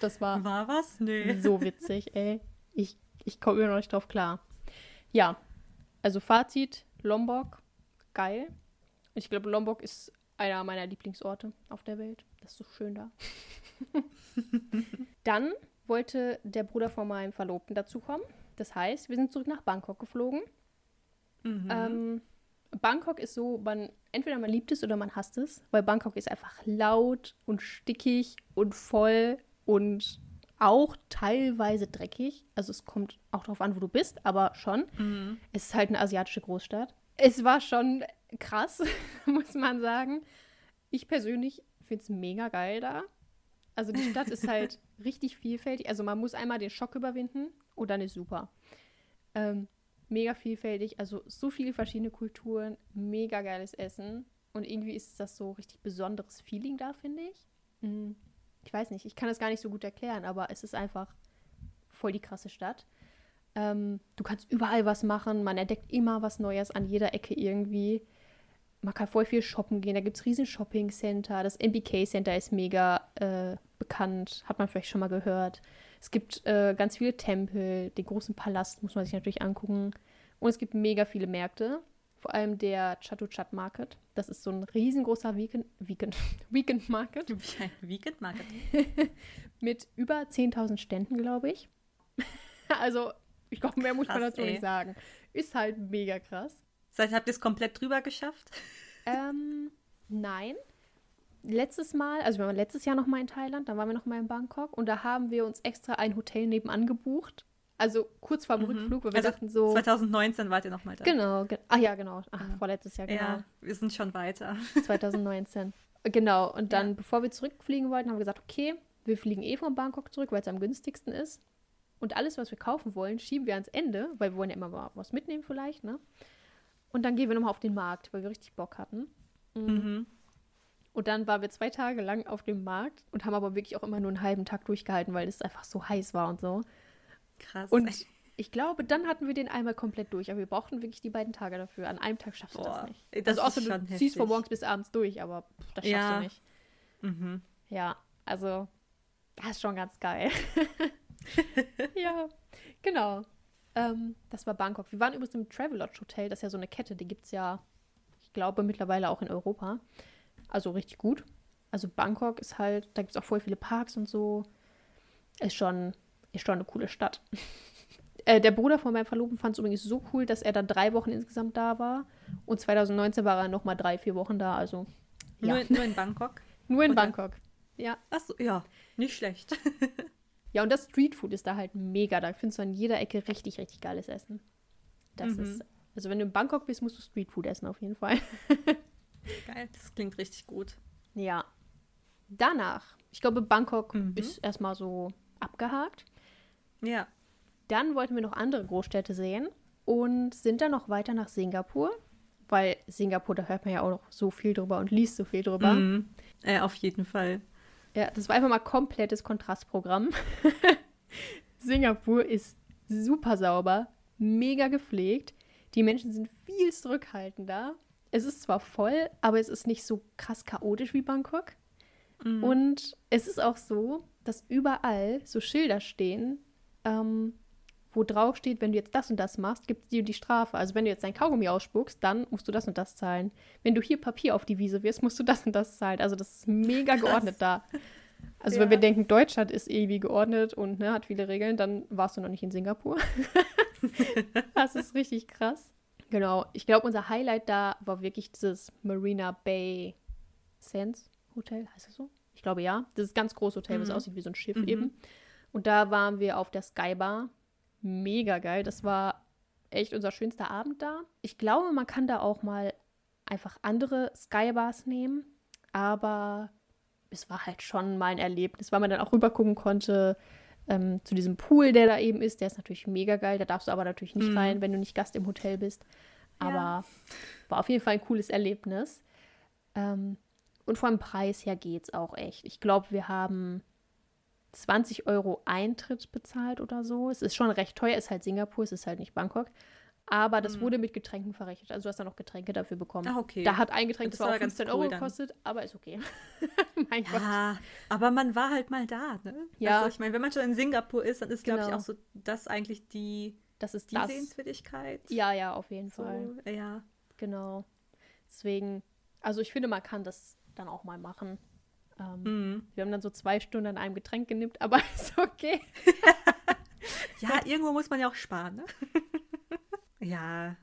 Das war. War was? Nee. So witzig, ey. Ich, ich komme immer noch nicht drauf klar. Ja, also Fazit: Lombok, geil. Ich glaube, Lombok ist einer meiner Lieblingsorte auf der Welt. Das ist so schön da. Dann wollte der Bruder von meinem Verlobten dazukommen. Das heißt, wir sind zurück nach Bangkok geflogen. Mhm. Ähm, Bangkok ist so, man entweder man liebt es oder man hasst es, weil Bangkok ist einfach laut und stickig und voll und auch teilweise dreckig. Also es kommt auch darauf an, wo du bist, aber schon. Mhm. Es ist halt eine asiatische Großstadt. Es war schon krass, <laughs> muss man sagen. Ich persönlich finde es mega geil da. Also die Stadt ist halt <laughs> richtig vielfältig. Also man muss einmal den Schock überwinden und dann ist super. Ähm, mega vielfältig, also so viele verschiedene Kulturen, mega geiles Essen und irgendwie ist das so richtig besonderes Feeling da, finde ich. Mhm. Ich weiß nicht, ich kann das gar nicht so gut erklären, aber es ist einfach voll die krasse Stadt. Ähm, du kannst überall was machen, man entdeckt immer was Neues an jeder Ecke irgendwie. Man kann voll viel shoppen gehen, da gibt es riesen Shopping-Center. Das MBK-Center ist mega äh, bekannt, hat man vielleicht schon mal gehört. Es gibt äh, ganz viele Tempel, den großen Palast muss man sich natürlich angucken. Und es gibt mega viele Märkte. Vor allem der Chatuchat Market. Das ist so ein riesengroßer Weekend, Weekend, <laughs> Weekend Market. Weekend Market. <laughs> Mit über 10.000 Ständen, glaube ich. <laughs> also, ich glaube, mehr muss krass, man dazu ey. nicht sagen. Ist halt mega krass. Seit habt ihr es komplett drüber geschafft? Ähm, nein letztes Mal, also wir waren letztes Jahr noch mal in Thailand, dann waren wir noch mal in Bangkok und da haben wir uns extra ein Hotel nebenan gebucht. Also kurz vor dem mhm. Rückflug, weil wir also dachten so. 2019 wart ihr noch mal da. Genau, ge ach ja, genau. Ach, ja. vorletztes Jahr, genau. Ja, wir sind schon weiter. <laughs> 2019. Genau, und dann, ja. bevor wir zurückfliegen wollten, haben wir gesagt, okay, wir fliegen eh von Bangkok zurück, weil es am günstigsten ist. Und alles, was wir kaufen wollen, schieben wir ans Ende, weil wir wollen ja immer mal was mitnehmen vielleicht, ne? Und dann gehen wir nochmal auf den Markt, weil wir richtig Bock hatten. Mhm. mhm. Und dann waren wir zwei Tage lang auf dem Markt und haben aber wirklich auch immer nur einen halben Tag durchgehalten, weil es einfach so heiß war und so. Krass. Und ich glaube, dann hatten wir den einmal komplett durch, aber wir brauchten wirklich die beiden Tage dafür. An einem Tag schaffst du das nicht. Das also außer du heftig. ziehst von morgens bis abends durch, aber das schaffst ja. du nicht. Mhm. Ja, also das ist schon ganz geil. <laughs> ja, genau. Ähm, das war Bangkok. Wir waren übrigens im Travelodge Hotel, das ist ja so eine Kette, die gibt es ja, ich glaube, mittlerweile auch in Europa. Also richtig gut. Also Bangkok ist halt, da gibt es auch voll viele Parks und so. ist schon, ist schon eine coole Stadt. <laughs> äh, der Bruder von meinem Verlobten fand es übrigens so cool, dass er dann drei Wochen insgesamt da war. Und 2019 war er nochmal drei, vier Wochen da. Also ja. Nur, nur in Bangkok? <laughs> nur in Oder? Bangkok. Ja. Achso, ja, nicht schlecht. <laughs> ja, und das Streetfood ist da halt mega. Da findest du an jeder Ecke richtig, richtig geiles Essen. Das mhm. ist, also wenn du in Bangkok bist, musst du Streetfood essen auf jeden Fall. <laughs> Geil, das klingt richtig gut. Ja. Danach, ich glaube, Bangkok mhm. ist erstmal so abgehakt. Ja. Dann wollten wir noch andere Großstädte sehen und sind dann noch weiter nach Singapur, weil Singapur, da hört man ja auch noch so viel drüber und liest so viel drüber. Mhm. Äh, auf jeden Fall. Ja, das war einfach mal komplettes Kontrastprogramm. <laughs> Singapur ist super sauber, mega gepflegt. Die Menschen sind viel zurückhaltender. Es ist zwar voll, aber es ist nicht so krass chaotisch wie Bangkok. Mhm. Und es ist auch so, dass überall so Schilder stehen, ähm, wo drauf steht, wenn du jetzt das und das machst, gibt es dir die Strafe. Also wenn du jetzt dein Kaugummi ausspuckst, dann musst du das und das zahlen. Wenn du hier Papier auf die Wiese wirst, musst du das und das zahlen. Also das ist mega Krass. geordnet da. Also ja. wenn wir denken, Deutschland ist irgendwie geordnet und ne, hat viele Regeln, dann warst du noch nicht in Singapur. <laughs> das ist richtig krass. Genau. Ich glaube, unser Highlight da war wirklich dieses Marina Bay Sands Hotel, heißt das so? Ich glaube ja. Das ist ein ganz großes Hotel, mhm. das aussieht wie so ein Schiff mhm. eben. Und da waren wir auf der Skybar. Mega geil. Das war echt unser schönster Abend da. Ich glaube, man kann da auch mal einfach andere Skybars nehmen. Aber es war halt schon mal ein Erlebnis, weil man dann auch rüber gucken konnte ähm, zu diesem Pool, der da eben ist. Der ist natürlich mega geil. Da darfst du aber natürlich nicht mhm. rein, wenn du nicht Gast im Hotel bist. Aber ja. war auf jeden Fall ein cooles Erlebnis. Ähm, und vom Preis her geht es auch echt. Ich glaube, wir haben 20 Euro Eintritt bezahlt oder so. Es ist schon recht teuer, ist halt Singapur, es ist halt nicht Bangkok. Aber das mhm. wurde mit Getränken verrechnet. Also du hast dann noch Getränke dafür bekommen. Ah, okay. Da hat ein Getränk zwar 15 cool Euro gekostet, aber ist okay. <laughs> mein ja, Gott. aber man war halt mal da, ne? Ja. Also ich meine, wenn man schon in Singapur ist, dann ist, glaube genau. ich, auch so das eigentlich die, das ist die das. Sehenswürdigkeit. Ja, ja, auf jeden so, Fall. Ja. Genau. Deswegen, also ich finde, man kann das dann auch mal machen. Ähm, mhm. Wir haben dann so zwei Stunden an einem Getränk genippt, aber <laughs> ist okay. <laughs> ja, irgendwo muss man ja auch sparen, ne? Ja,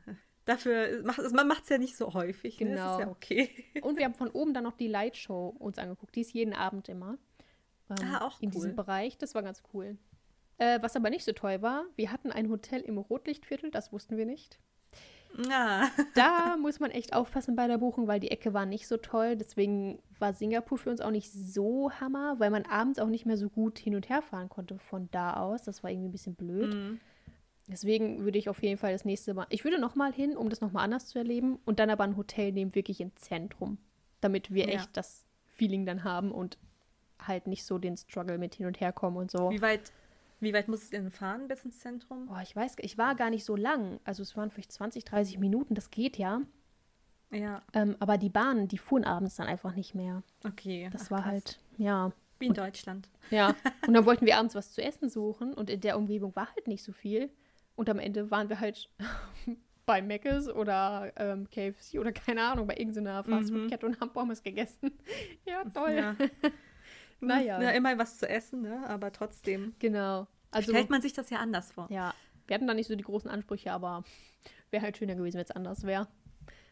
dafür macht man macht es ja nicht so häufig. Genau. Ne? Das ist ja genau. okay. <laughs> Und wir haben von oben dann noch die Lightshow uns angeguckt. Die ist jeden Abend immer. Ähm, ah, auch In diesem Bereich. Das war ganz cool. Äh, was aber nicht so toll war, wir hatten ein Hotel im Rotlichtviertel, das wussten wir nicht. Ah. <laughs> da muss man echt aufpassen bei der Buchung, weil die Ecke war nicht so toll. Deswegen war Singapur für uns auch nicht so hammer, weil man abends auch nicht mehr so gut hin und her fahren konnte von da aus. Das war irgendwie ein bisschen blöd. Mhm. Deswegen würde ich auf jeden Fall das nächste Mal. Ich würde nochmal hin, um das nochmal anders zu erleben und dann aber ein Hotel nehmen, wirklich im Zentrum. Damit wir ja. echt das Feeling dann haben und halt nicht so den Struggle mit hin und her kommen und so. Wie weit wie weit muss es denn fahren bis ins Zentrum? Oh, ich weiß, ich war gar nicht so lang. Also es waren vielleicht 20, 30 Minuten, das geht ja. Ja. Ähm, aber die Bahnen, die fuhren abends dann einfach nicht mehr. Okay. Das Ach, war krass. halt, ja. Wie in Deutschland. Ja. Und dann <laughs> wollten wir abends was zu essen suchen und in der Umgebung war halt nicht so viel. Und am Ende waren wir halt <laughs> bei Mc's oder ähm, KFC oder keine Ahnung, bei irgendeiner mhm. Fastfood-Kette und haben Pommes gegessen. <laughs> ja, toll. <laughs> Ja. Naja. Ja, immer was zu essen, ne? aber trotzdem. Genau. Also, stellt man sich das ja anders vor. Ja. Wir hatten da nicht so die großen Ansprüche, aber wäre halt schöner gewesen, wenn es anders wäre.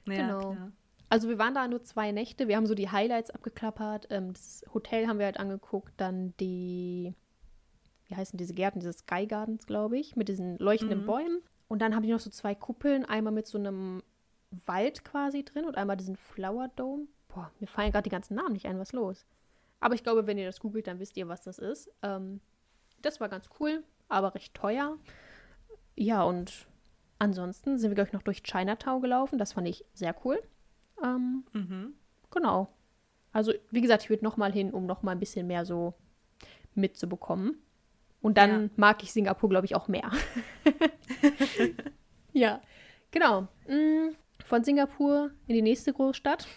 Ja, genau. Klar. Also wir waren da nur zwei Nächte. Wir haben so die Highlights abgeklappert. Ähm, das Hotel haben wir halt angeguckt. Dann die, wie heißen diese Gärten? Diese Sky Gardens, glaube ich, mit diesen leuchtenden mhm. Bäumen. Und dann habe ich noch so zwei Kuppeln. Einmal mit so einem Wald quasi drin und einmal diesen Flower Dome. Boah, mir fallen gerade die ganzen Namen nicht ein. Was ist los? Aber ich glaube, wenn ihr das googelt, dann wisst ihr, was das ist. Ähm, das war ganz cool, aber recht teuer. Ja, und ansonsten sind wir, glaube ich, noch durch Chinatown gelaufen. Das fand ich sehr cool. Ähm, mhm. Genau. Also, wie gesagt, ich würde noch mal hin, um noch mal ein bisschen mehr so mitzubekommen. Und dann ja. mag ich Singapur, glaube ich, auch mehr. <laughs> ja, genau. Mm, von Singapur in die nächste Großstadt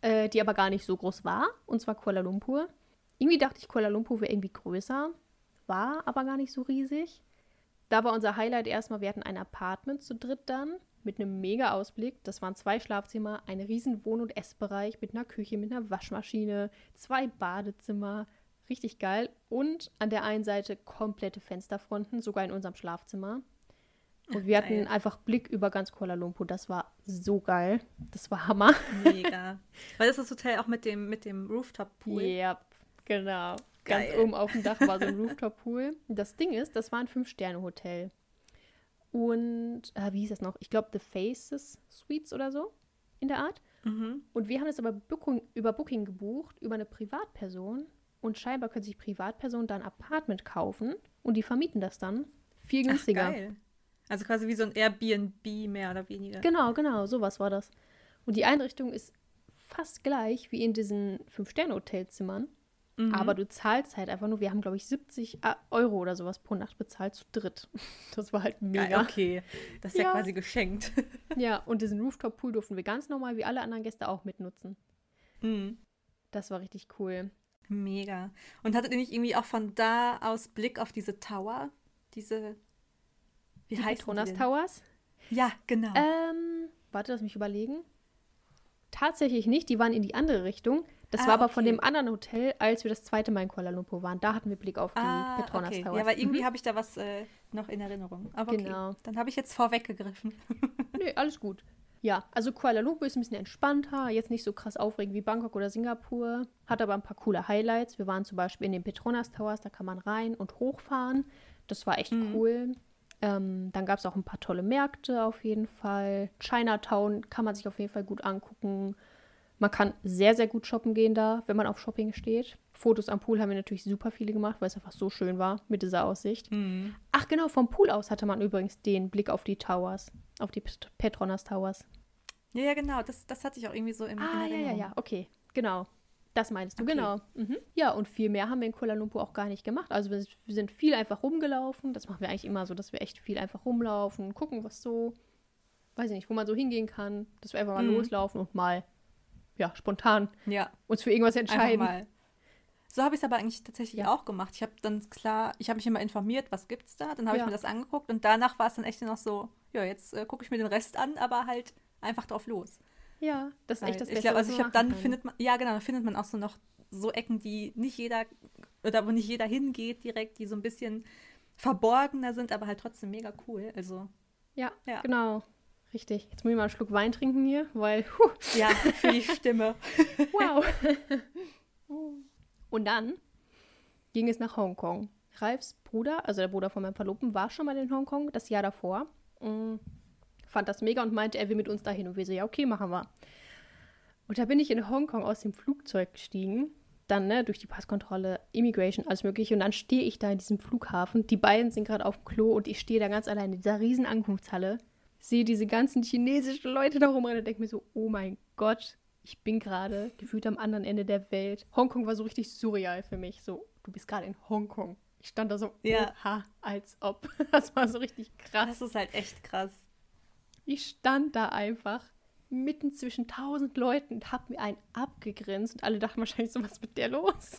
äh, die aber gar nicht so groß war, und zwar Kuala Lumpur. Irgendwie dachte ich, Kuala Lumpur wäre irgendwie größer, war aber gar nicht so riesig. Da war unser Highlight erstmal, wir hatten ein Apartment zu dritt dann mit einem mega Ausblick. Das waren zwei Schlafzimmer, ein riesen Wohn- und Essbereich mit einer Küche, mit einer Waschmaschine, zwei Badezimmer, Richtig geil. Und an der einen Seite komplette Fensterfronten, sogar in unserem Schlafzimmer. Und wir hatten einfach Blick über ganz Kuala Lumpur. Das war so geil. Das war Hammer. Mega. Weil das ist das Hotel auch mit dem, mit dem Rooftop-Pool. Ja, yep, genau. Geil. Ganz oben auf dem Dach war so ein Rooftop-Pool. Das Ding ist, das war ein Fünf-Sterne-Hotel. Und, äh, wie hieß das noch? Ich glaube, The Faces Suites oder so in der Art. Mhm. Und wir haben das aber Booking, über Booking gebucht, über eine Privatperson. Und scheinbar können sich Privatpersonen dann ein Apartment kaufen und die vermieten das dann viel günstiger. Ach, geil. Also quasi wie so ein Airbnb mehr oder weniger. Genau, genau, sowas war das. Und die Einrichtung ist fast gleich wie in diesen Fünf-Sterne-Hotelzimmern. Mhm. Aber du zahlst halt einfach nur, wir haben, glaube ich, 70 äh, Euro oder sowas pro Nacht bezahlt zu dritt. <laughs> Das war halt mega. Geil, okay, das ist ja. ja quasi geschenkt. <laughs> Ja, und diesen Rooftop-Pool durften wir ganz normal wie alle anderen Gäste auch mitnutzen. Mhm. Das war richtig cool. Mega. Und hattet ihr nicht irgendwie auch von da aus Blick auf diese Tower? Diese. Wie die heißt Petronas Towers? Ja, genau. Ähm, warte, lass mich überlegen. Tatsächlich nicht, die waren in die andere Richtung. Das ah, war aber okay. von dem anderen Hotel, als wir das zweite Mal in Kuala Lumpur waren. Da hatten wir Blick auf die ah, Petronas okay. Towers. Ja, weil irgendwie mhm. habe ich da was äh, noch in Erinnerung. Aber genau. Okay. Dann habe ich jetzt vorweggegriffen. <laughs> nee, alles gut. Ja, also Kuala Lumpur ist ein bisschen entspannter, jetzt nicht so krass aufregend wie Bangkok oder Singapur, hat aber ein paar coole Highlights. Wir waren zum Beispiel in den Petronas Towers, da kann man rein und hochfahren. Das war echt mhm. cool. Ähm, dann gab es auch ein paar tolle Märkte auf jeden Fall. Chinatown kann man sich auf jeden Fall gut angucken. Man kann sehr, sehr gut shoppen gehen da, wenn man auf Shopping steht. Fotos am Pool haben wir natürlich super viele gemacht, weil es einfach so schön war mit dieser Aussicht. Mhm. Ach genau, vom Pool aus hatte man übrigens den Blick auf die Towers, auf die Petronas Towers. Ja, ja, genau. Das, das hatte ich auch irgendwie so im Ah, ja, ja, ja. Okay, genau. Das meinst du, okay. genau. Mhm. Ja, und viel mehr haben wir in Kuala Lumpur auch gar nicht gemacht. Also wir, wir sind viel einfach rumgelaufen. Das machen wir eigentlich immer so, dass wir echt viel einfach rumlaufen, gucken, was so, weiß ich nicht, wo man so hingehen kann. Dass wir einfach mal mhm. loslaufen und mal ja, spontan ja. uns für irgendwas entscheiden. So habe ich es aber eigentlich tatsächlich ja. auch gemacht. Ich habe dann klar, ich habe mich immer informiert, was gibt's da. Dann habe ja. ich mir das angeguckt und danach war es dann echt noch so, ja, jetzt äh, gucke ich mir den Rest an, aber halt einfach drauf los. Ja, das ist Weil echt das Beste. Ich glaube, also ich habe dann kann. findet man, ja genau, dann findet man auch so noch so Ecken, die nicht jeder oder wo nicht jeder hingeht direkt, die so ein bisschen verborgener sind, aber halt trotzdem mega cool. Also ja, ja. genau. Richtig. Jetzt muss ich mal einen Schluck Wein trinken hier, weil. Huh. Ja, für die Stimme. <laughs> wow. Und dann ging es nach Hongkong. Ralfs Bruder, also der Bruder von meinem Verlobten, war schon mal in Hongkong das Jahr davor. Mhm. Fand das mega und meinte, er will mit uns dahin. Und wir so, ja, okay, machen wir. Und da bin ich in Hongkong aus dem Flugzeug gestiegen. Dann, ne, durch die Passkontrolle, Immigration, alles mögliche. Und dann stehe ich da in diesem Flughafen. Die beiden sind gerade auf dem Klo und ich stehe da ganz allein in dieser riesen Ankunftshalle sehe diese ganzen chinesischen Leute da rumrennen und denke mir so, oh mein Gott, ich bin gerade gefühlt am anderen Ende der Welt. Hongkong war so richtig surreal für mich. So, du bist gerade in Hongkong. Ich stand da so, ja. oha, als ob. <laughs> Das war so richtig krass. Das ist halt echt krass. Ich stand da einfach mitten zwischen tausend Leuten und hab mir einen abgegrinst und alle dachten wahrscheinlich so, was ist mit der los?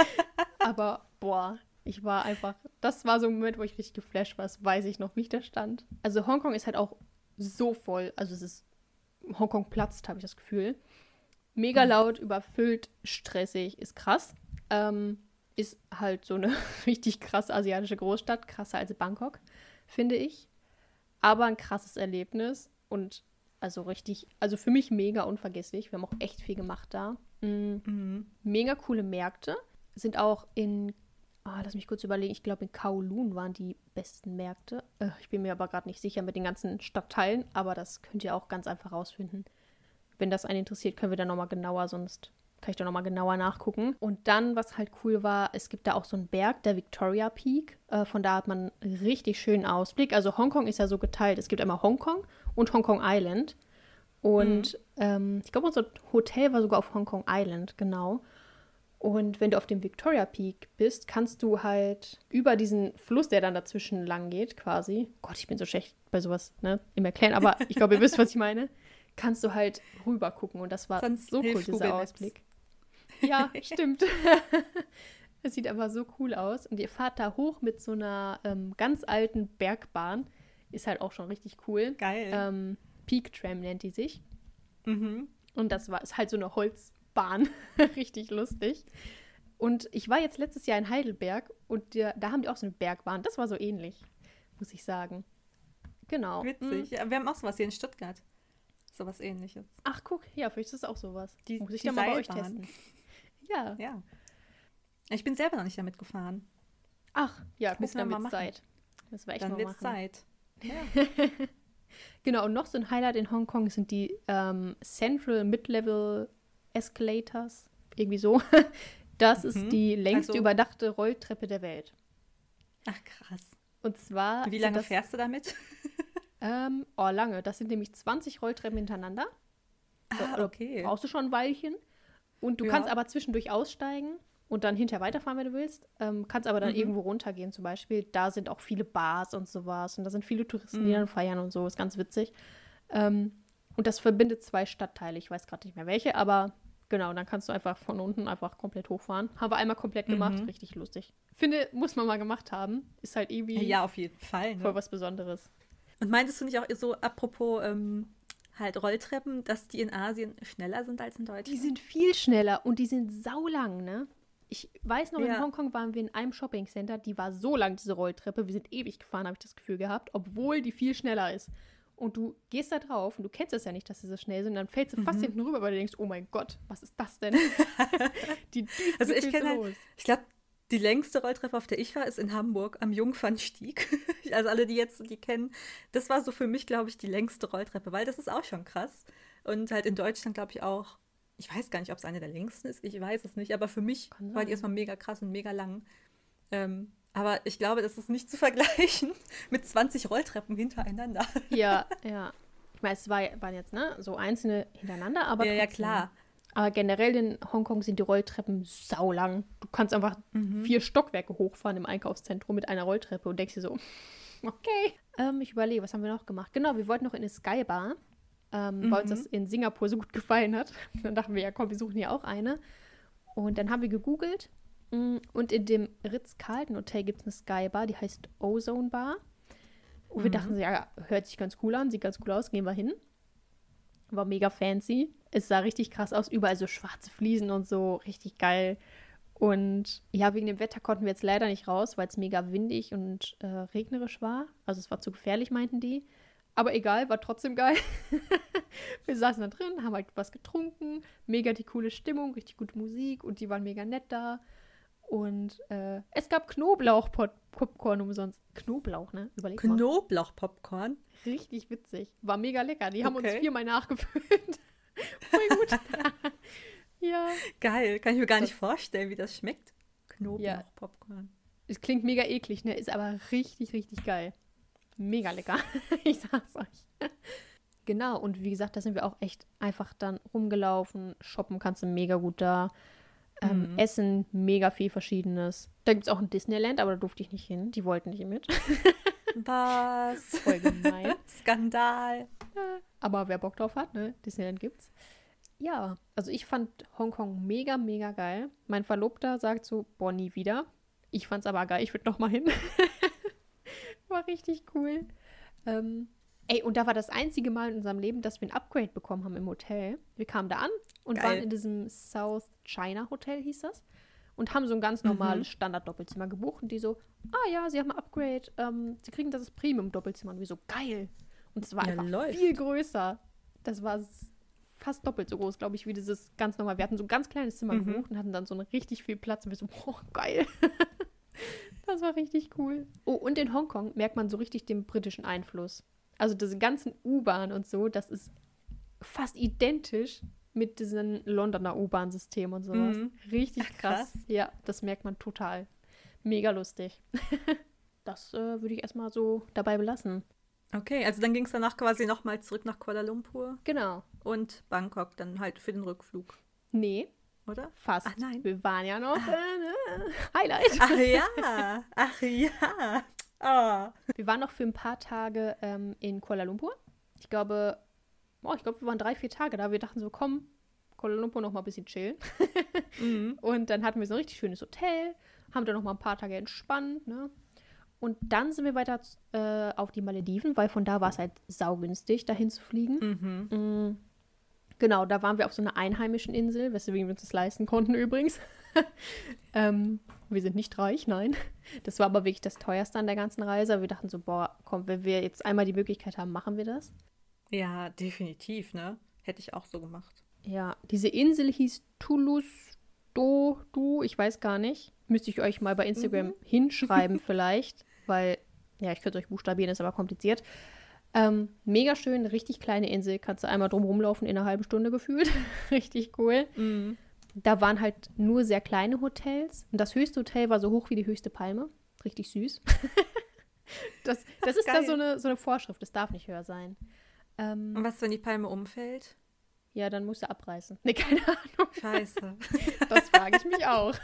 <laughs> Aber boah, ich war einfach, das war so ein Moment, wo ich richtig geflasht war. Das weiß ich noch, wie ich da stand. Also Hongkong ist halt auch so voll. Also es ist, Hongkong platzt, habe ich das Gefühl. Mega mhm. laut, überfüllt, stressig, ist krass. Ähm, ist halt so eine <laughs> richtig krasse asiatische Großstadt, krasser als Bangkok, finde ich. Aber ein krasses Erlebnis und also richtig, also für mich mega unvergesslich. Wir haben auch echt viel gemacht da. Mhm. Mhm. Mega coole Märkte. Sind auch in Oh, lass mich kurz überlegen. Ich glaube, in Kowloon waren die besten Märkte. Äh, ich bin mir aber gerade nicht sicher mit den ganzen Stadtteilen, aber das könnt ihr auch ganz einfach rausfinden. Wenn das einen interessiert, können wir da nochmal genauer, sonst kann ich da nochmal genauer nachgucken. Und dann, was halt cool war, es gibt da auch so einen Berg, der Victoria Peak. Äh, von da hat man einen richtig schönen Ausblick. Also Hongkong ist ja so geteilt. Es gibt einmal Hongkong und Hongkong Island. Und mhm. ähm, ich glaube, unser Hotel war sogar auf Hongkong Island, genau. Und wenn du auf dem Victoria Peak bist, kannst du halt über diesen Fluss, der dann dazwischen lang geht, quasi, Gott, ich bin so schlecht bei sowas, ne, im Erklären, aber <laughs> ich glaube, ihr wisst, was ich meine, kannst du halt rüber gucken und das war Sonst so cool, dieser Ausblick. Ja, <laughs> stimmt. <laughs> Es sieht aber so cool aus und ihr fahrt da hoch mit so einer ähm, ganz alten Bergbahn, ist halt auch schon richtig cool. Geil. Ähm, Peak Tram nennt die sich. Mhm. Und das war ist halt so eine Holz Bahn. <laughs> Richtig lustig. Und ich war jetzt letztes Jahr in Heidelberg und der, da haben die auch so eine Bergbahn. Das war so ähnlich, muss ich sagen. Genau. Witzig. Mhm. Ja, wir haben auch sowas hier in Stuttgart. Sowas ähnliches. Ach, guck, ja, vielleicht ist das auch sowas. Die, muss ich die dann mal bei euch testen. Ja. Ja. Ich bin selber noch nicht damit gefahren. Ach, ja, guck, Müssen wir dann wird's. Zeit. Das war echt Dann mal wird machen. Zeit. <laughs> Genau, und noch so ein Highlight in Hongkong sind die ähm, Central Mid-Level Escalators. Irgendwie so. <laughs> Das Mhm. ist die längste Also- überdachte Rolltreppe der Welt. Ach krass. Und zwar. Wie lange das, fährst du damit? <laughs> Ähm, oh, lange. Das sind nämlich 20 Rolltreppen hintereinander. Ah, okay. Brauchst du schon ein Weilchen. Und du Ja. kannst aber zwischendurch aussteigen und dann hinterher weiterfahren, wenn du willst. Ähm, kannst aber dann Mhm. irgendwo runtergehen zum Beispiel. Da sind auch viele Bars und sowas. Und da sind viele Touristen, die Mhm. dann feiern und so. Ist ganz witzig. Ähm, und das verbindet zwei Stadtteile. Ich weiß gerade nicht mehr welche, aber genau, dann kannst du einfach von unten einfach komplett hochfahren. Haben wir einmal komplett gemacht. Mhm. Richtig lustig. Finde, muss man mal gemacht haben. Ist halt irgendwie Ja, auf jeden Fall. voll Ne? was Besonderes. Und meintest du nicht auch so, apropos ähm, halt Rolltreppen, dass die in Asien schneller sind als in Die Deutschland? sind viel schneller und die sind saulang, ne? Ich weiß noch, in Ja. Hongkong waren wir in einem Shoppingcenter, die war so lang, diese Rolltreppe. Wir sind ewig gefahren, habe ich das Gefühl gehabt, obwohl die viel schneller ist. Und du gehst da drauf und du kennst es ja nicht, dass sie so schnell sind. Dann fällst du fast Mhm. hinten rüber, weil du denkst, oh mein Gott, was ist das denn? <laughs> die düst Also so ich kenne halt-. Ich glaube, die längste Rolltreppe, auf der ich war, ist in Hamburg am Jungfernstieg. <laughs> Also alle, die jetzt die kennen, das war so für mich, glaube ich, die längste Rolltreppe, weil das ist auch schon krass. Und halt in Deutschland, glaube ich, auch, ich weiß gar nicht, ob es eine der längsten ist, ich weiß es nicht, aber für mich war die erstmal mega krass und mega lang. Ähm, aber ich glaube, das ist nicht zu vergleichen <laughs> mit 20 Rolltreppen hintereinander. Ja, <laughs> ja. Ich meine, es war, waren jetzt ne, so einzelne hintereinander, aber ja, ja, klar. Aber generell in Hongkong sind die Rolltreppen saulang. Du kannst einfach Mhm. vier Stockwerke hochfahren im Einkaufszentrum mit einer Rolltreppe und denkst dir so, <laughs> okay. Ähm, ich überlege, was haben wir noch gemacht? Genau, wir wollten noch in eine Skybar, ähm, weil uns Mhm. das in Singapur so gut gefallen hat. Dann dachten wir, ja komm, wir suchen hier auch eine. Und dann haben wir gegoogelt und in dem Ritz-Carlton Hotel gibt es eine Skybar, die heißt Ozone Bar. Und wir Mhm. dachten, so, ja, hört sich ganz cool an, sieht ganz cool aus, gehen wir hin. War mega fancy. Es sah richtig krass aus, überall so schwarze Fliesen und so, richtig geil. Und ja, wegen dem Wetter konnten wir jetzt leider nicht raus, weil es mega windig und äh, regnerisch war. Also es war zu gefährlich, meinten die. Aber egal, war trotzdem geil. <laughs> wir saßen da drin, haben halt was getrunken, mega die coole Stimmung, richtig gute Musik und die waren mega nett da. Und äh, es gab Knoblauch-Popcorn umsonst. Knoblauch, ne? Überleg mal. Knoblauchpopcorn. Richtig witzig. War mega lecker. Die haben uns Okay. viermal nachgefüllt. <laughs> Voll gut. <laughs> ja. Geil, kann ich mir gar nicht Das- vorstellen, wie das schmeckt. Knoblauchpopcorn. Es klingt mega eklig, ne? Ist aber richtig, richtig geil. Mega lecker. <laughs> ich sag's euch. Genau, und wie gesagt, da sind wir auch echt einfach dann rumgelaufen. Shoppen kannst du mega gut da. Ähm, Mhm. Essen, mega viel Verschiedenes. Da gibt's auch ein Disneyland, aber da durfte ich nicht hin. Die wollten nicht mit. <laughs> Was? <laughs> Voll gemein. <laughs> Skandal. Aber wer Bock drauf hat, ne? Disneyland gibt's. Ja, also ich fand Hongkong mega, mega geil. Mein Verlobter sagt so, boah, nie wieder. Ich fand's aber geil, ich würde noch mal hin. war richtig cool. Ähm, ey, und da war das einzige Mal in unserem Leben, dass wir ein Upgrade bekommen haben im Hotel. Wir kamen da an und Geil. waren in diesem South China Hotel, hieß das. Und haben so ein ganz Mhm. normales Standard-Doppelzimmer gebucht. Und die so, ah ja, sie haben ein Upgrade. Ähm, sie kriegen das Premium-Doppelzimmer. Und wir so, geil. Und es war Ja, einfach läuft. viel größer. Das war fast doppelt so groß, glaube ich, wie dieses ganz normal. Wir hatten so ein ganz kleines Zimmer Mhm. gebucht und hatten dann so richtig viel Platz. Und wir so, boah, geil. <laughs> das war richtig cool. Oh, und in Hongkong merkt man so richtig den britischen Einfluss. Also diese ganzen U-Bahn und so, das ist fast identisch mit diesem Londoner U-Bahn-System und sowas. Mhm. Richtig Ach, krass. krass. Ja, das merkt man total. Mega lustig. <laughs> das äh, würde ich erstmal so dabei belassen. Okay, also dann ging es danach quasi nochmal zurück nach Kuala Lumpur Genau. und Bangkok dann halt für den Rückflug, Nee, oder? fast. Ach, nein. Wir waren ja noch äh, ne? <laughs> Highlight. Ach ja, ach ja. Ah. Wir waren noch für ein paar Tage ähm, in Kuala Lumpur. Ich glaube, oh, ich glaube, wir waren drei, vier Tage da. Wir dachten so, komm, Kuala Lumpur noch mal ein bisschen chillen. <laughs> Mhm. Und dann hatten wir so ein richtig schönes Hotel, haben da noch mal ein paar Tage entspannt, ne? Und dann sind wir weiter äh, auf die Malediven, weil von da war es halt saugünstig, dahin zu fliegen. Mhm. Mm. Genau, da waren wir auf so einer einheimischen Insel, weswegen wir uns das leisten konnten übrigens. <laughs> ähm, wir sind nicht reich, nein. Das war aber wirklich das teuerste an der ganzen Reise. Wir dachten so, boah, komm, wenn wir jetzt einmal die Möglichkeit haben, machen wir das. Ja, definitiv, ne? Hätte ich auch so gemacht. Ja, diese Insel hieß Toulouse Do, Du, ich weiß gar nicht. Müsste ich euch mal bei Instagram mhm. hinschreiben <laughs> vielleicht, weil, ja, ich könnte euch buchstabieren, ist aber kompliziert. Ähm, mega schön, richtig kleine Insel, kannst du einmal drum rumlaufen in einer halben Stunde gefühlt. <laughs> richtig cool. Mhm. Da waren halt nur sehr kleine Hotels. Und das höchste Hotel war so hoch wie die höchste Palme. Richtig süß. <laughs> das, das ist da so eine, so eine Vorschrift, das darf nicht höher sein. Ähm, Und was, wenn die Palme umfällt? Ja, dann musst du abreißen. Ne, keine Ahnung. Scheiße. <laughs> das frage ich mich auch.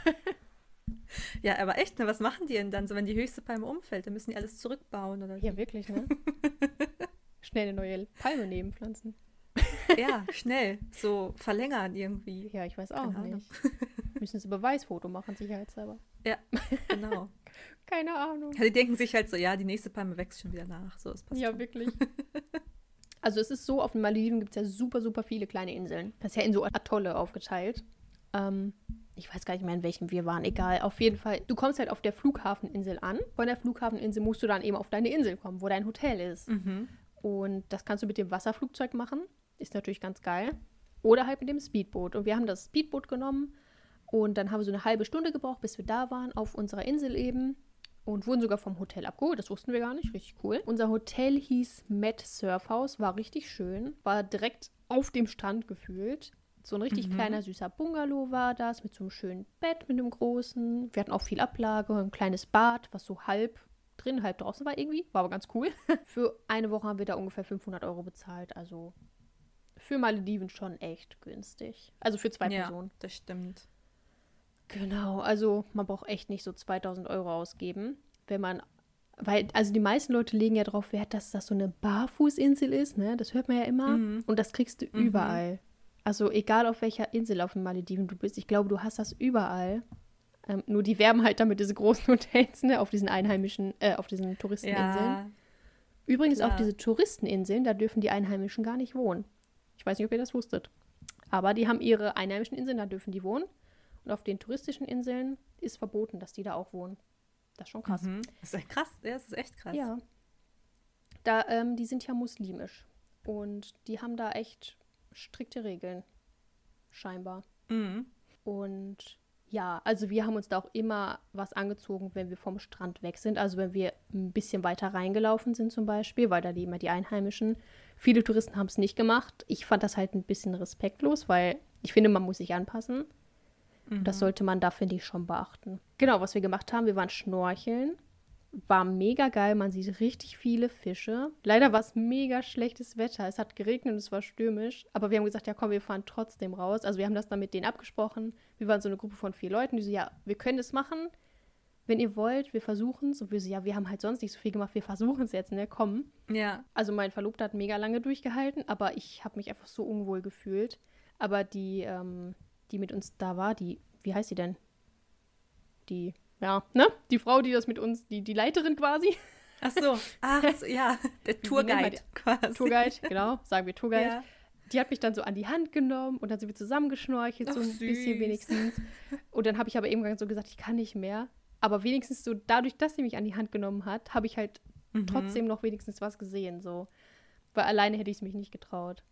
Ja, aber echt, ne? Was machen die denn dann so, wenn die höchste Palme umfällt? Dann müssen die alles zurückbauen oder Ja, wirklich, ne? <laughs> Schnell eine neue Palme nehmen, pflanzen. Ja, schnell. So verlängern irgendwie. Ja, ich weiß auch Keine nicht. Müssen sie Beweisfoto machen, sicherheitshalber. Ja, genau. Keine Ahnung. Ja, die denken sich halt so, ja, die nächste Palme wächst schon wieder nach. So, das passt Ja, schon. wirklich. <laughs> Also es ist so, auf den Malediven gibt es ja super, super viele kleine Inseln. Das ist ja in so Atolle aufgeteilt. Ähm, ich weiß gar nicht mehr, in welchem wir waren. Egal, auf jeden Fall. Du kommst halt auf der Flughafeninsel an. Von der Flughafeninsel musst du dann eben auf deine Insel kommen, wo dein Hotel ist. Mhm. Und das kannst du mit dem Wasserflugzeug machen. Ist natürlich ganz geil. Oder halt mit dem Speedboot. Und wir haben das Speedboot genommen und dann haben wir so eine halbe Stunde gebraucht, bis wir da waren, auf unserer Insel eben und wurden sogar vom Hotel abgeholt. Das wussten wir gar nicht. Richtig cool. Unser Hotel hieß Met Surfhouse, war richtig schön. War direkt auf dem Strand gefühlt. So ein richtig mhm. kleiner, süßer Bungalow war das, mit so einem schönen Bett, mit einem großen. Wir hatten auch viel Ablage, ein kleines Bad, was so halb drin, halb draußen war irgendwie. War aber ganz cool. <laughs> für eine Woche haben wir da ungefähr 500 Euro bezahlt. Also für Malediven schon echt günstig. Also für zwei ja, Personen. das stimmt. Genau, also man braucht echt nicht so 2000 Euro ausgeben, wenn man, weil, also die meisten Leute legen ja darauf Wert, dass das so eine Barfußinsel ist, ne? Das hört man ja immer. Mhm. Und das kriegst du mhm. überall. Also egal auf welcher Insel auf den Malediven du bist, ich glaube, du hast das überall. Ähm, nur die werben halt damit diese großen <laughs> Hotels, ne? Auf diesen einheimischen, äh, auf diesen Touristeninseln. Ja, Übrigens klar. auf diese Touristeninseln, da dürfen die Einheimischen gar nicht wohnen. Ich weiß nicht, ob ihr das wusstet. Aber die haben ihre einheimischen Inseln, da dürfen die wohnen. Und auf den touristischen Inseln ist verboten, dass die da auch wohnen. Das ist schon krass. Mhm. Das ist echt krass. Ja, das ist echt krass. Ja. Da, ähm, die sind ja muslimisch. Und die haben da echt strikte Regeln. Scheinbar. Mhm. Und ja, also wir haben uns da auch immer was angezogen, wenn wir vom Strand weg sind. Also wenn wir ein bisschen weiter reingelaufen sind zum Beispiel, weil da leben ja die Einheimischen. Viele Touristen haben es nicht gemacht. Ich fand das halt ein bisschen respektlos, weil ich finde, man muss sich anpassen. Mhm. Das sollte man da, finde ich, schon beachten. Genau, was wir gemacht haben, wir waren schnorcheln. War mega geil, man sieht richtig viele Fische. Leider war es mega schlechtes Wetter. Es hat geregnet und es war stürmisch. Aber wir haben gesagt, ja komm, wir fahren trotzdem raus. Also wir haben das dann mit denen abgesprochen. Wir waren so eine Gruppe von vier Leuten, die so, ja, wir können das machen. Wenn ihr wollt, wir versuchen es. Und wir so, ja, wir haben halt sonst nicht so viel gemacht, wir versuchen es jetzt, ne, komm. Ja. Also mein Verlobter hat mega lange durchgehalten, aber ich habe mich einfach so unwohl gefühlt. Aber die, ähm, die mit uns da war, die, wie heißt sie denn? Die, ja, ne? Die Frau, die das mit uns, die, die Leiterin quasi. Ach so, ach so, ja, der <laughs> Tourguide quasi. Tourguide, genau, sagen wir Tourguide. Ja. Die hat mich dann so an die Hand genommen und dann sind wir zusammengeschnorchelt, so ein süß. bisschen wenigstens. Und dann habe ich aber irgendwann so gesagt, ich kann nicht mehr. Aber wenigstens so dadurch, dass sie mich an die Hand genommen hat, habe ich halt mhm. trotzdem noch wenigstens was gesehen, so. Weil alleine hätte ich es mich nicht getraut.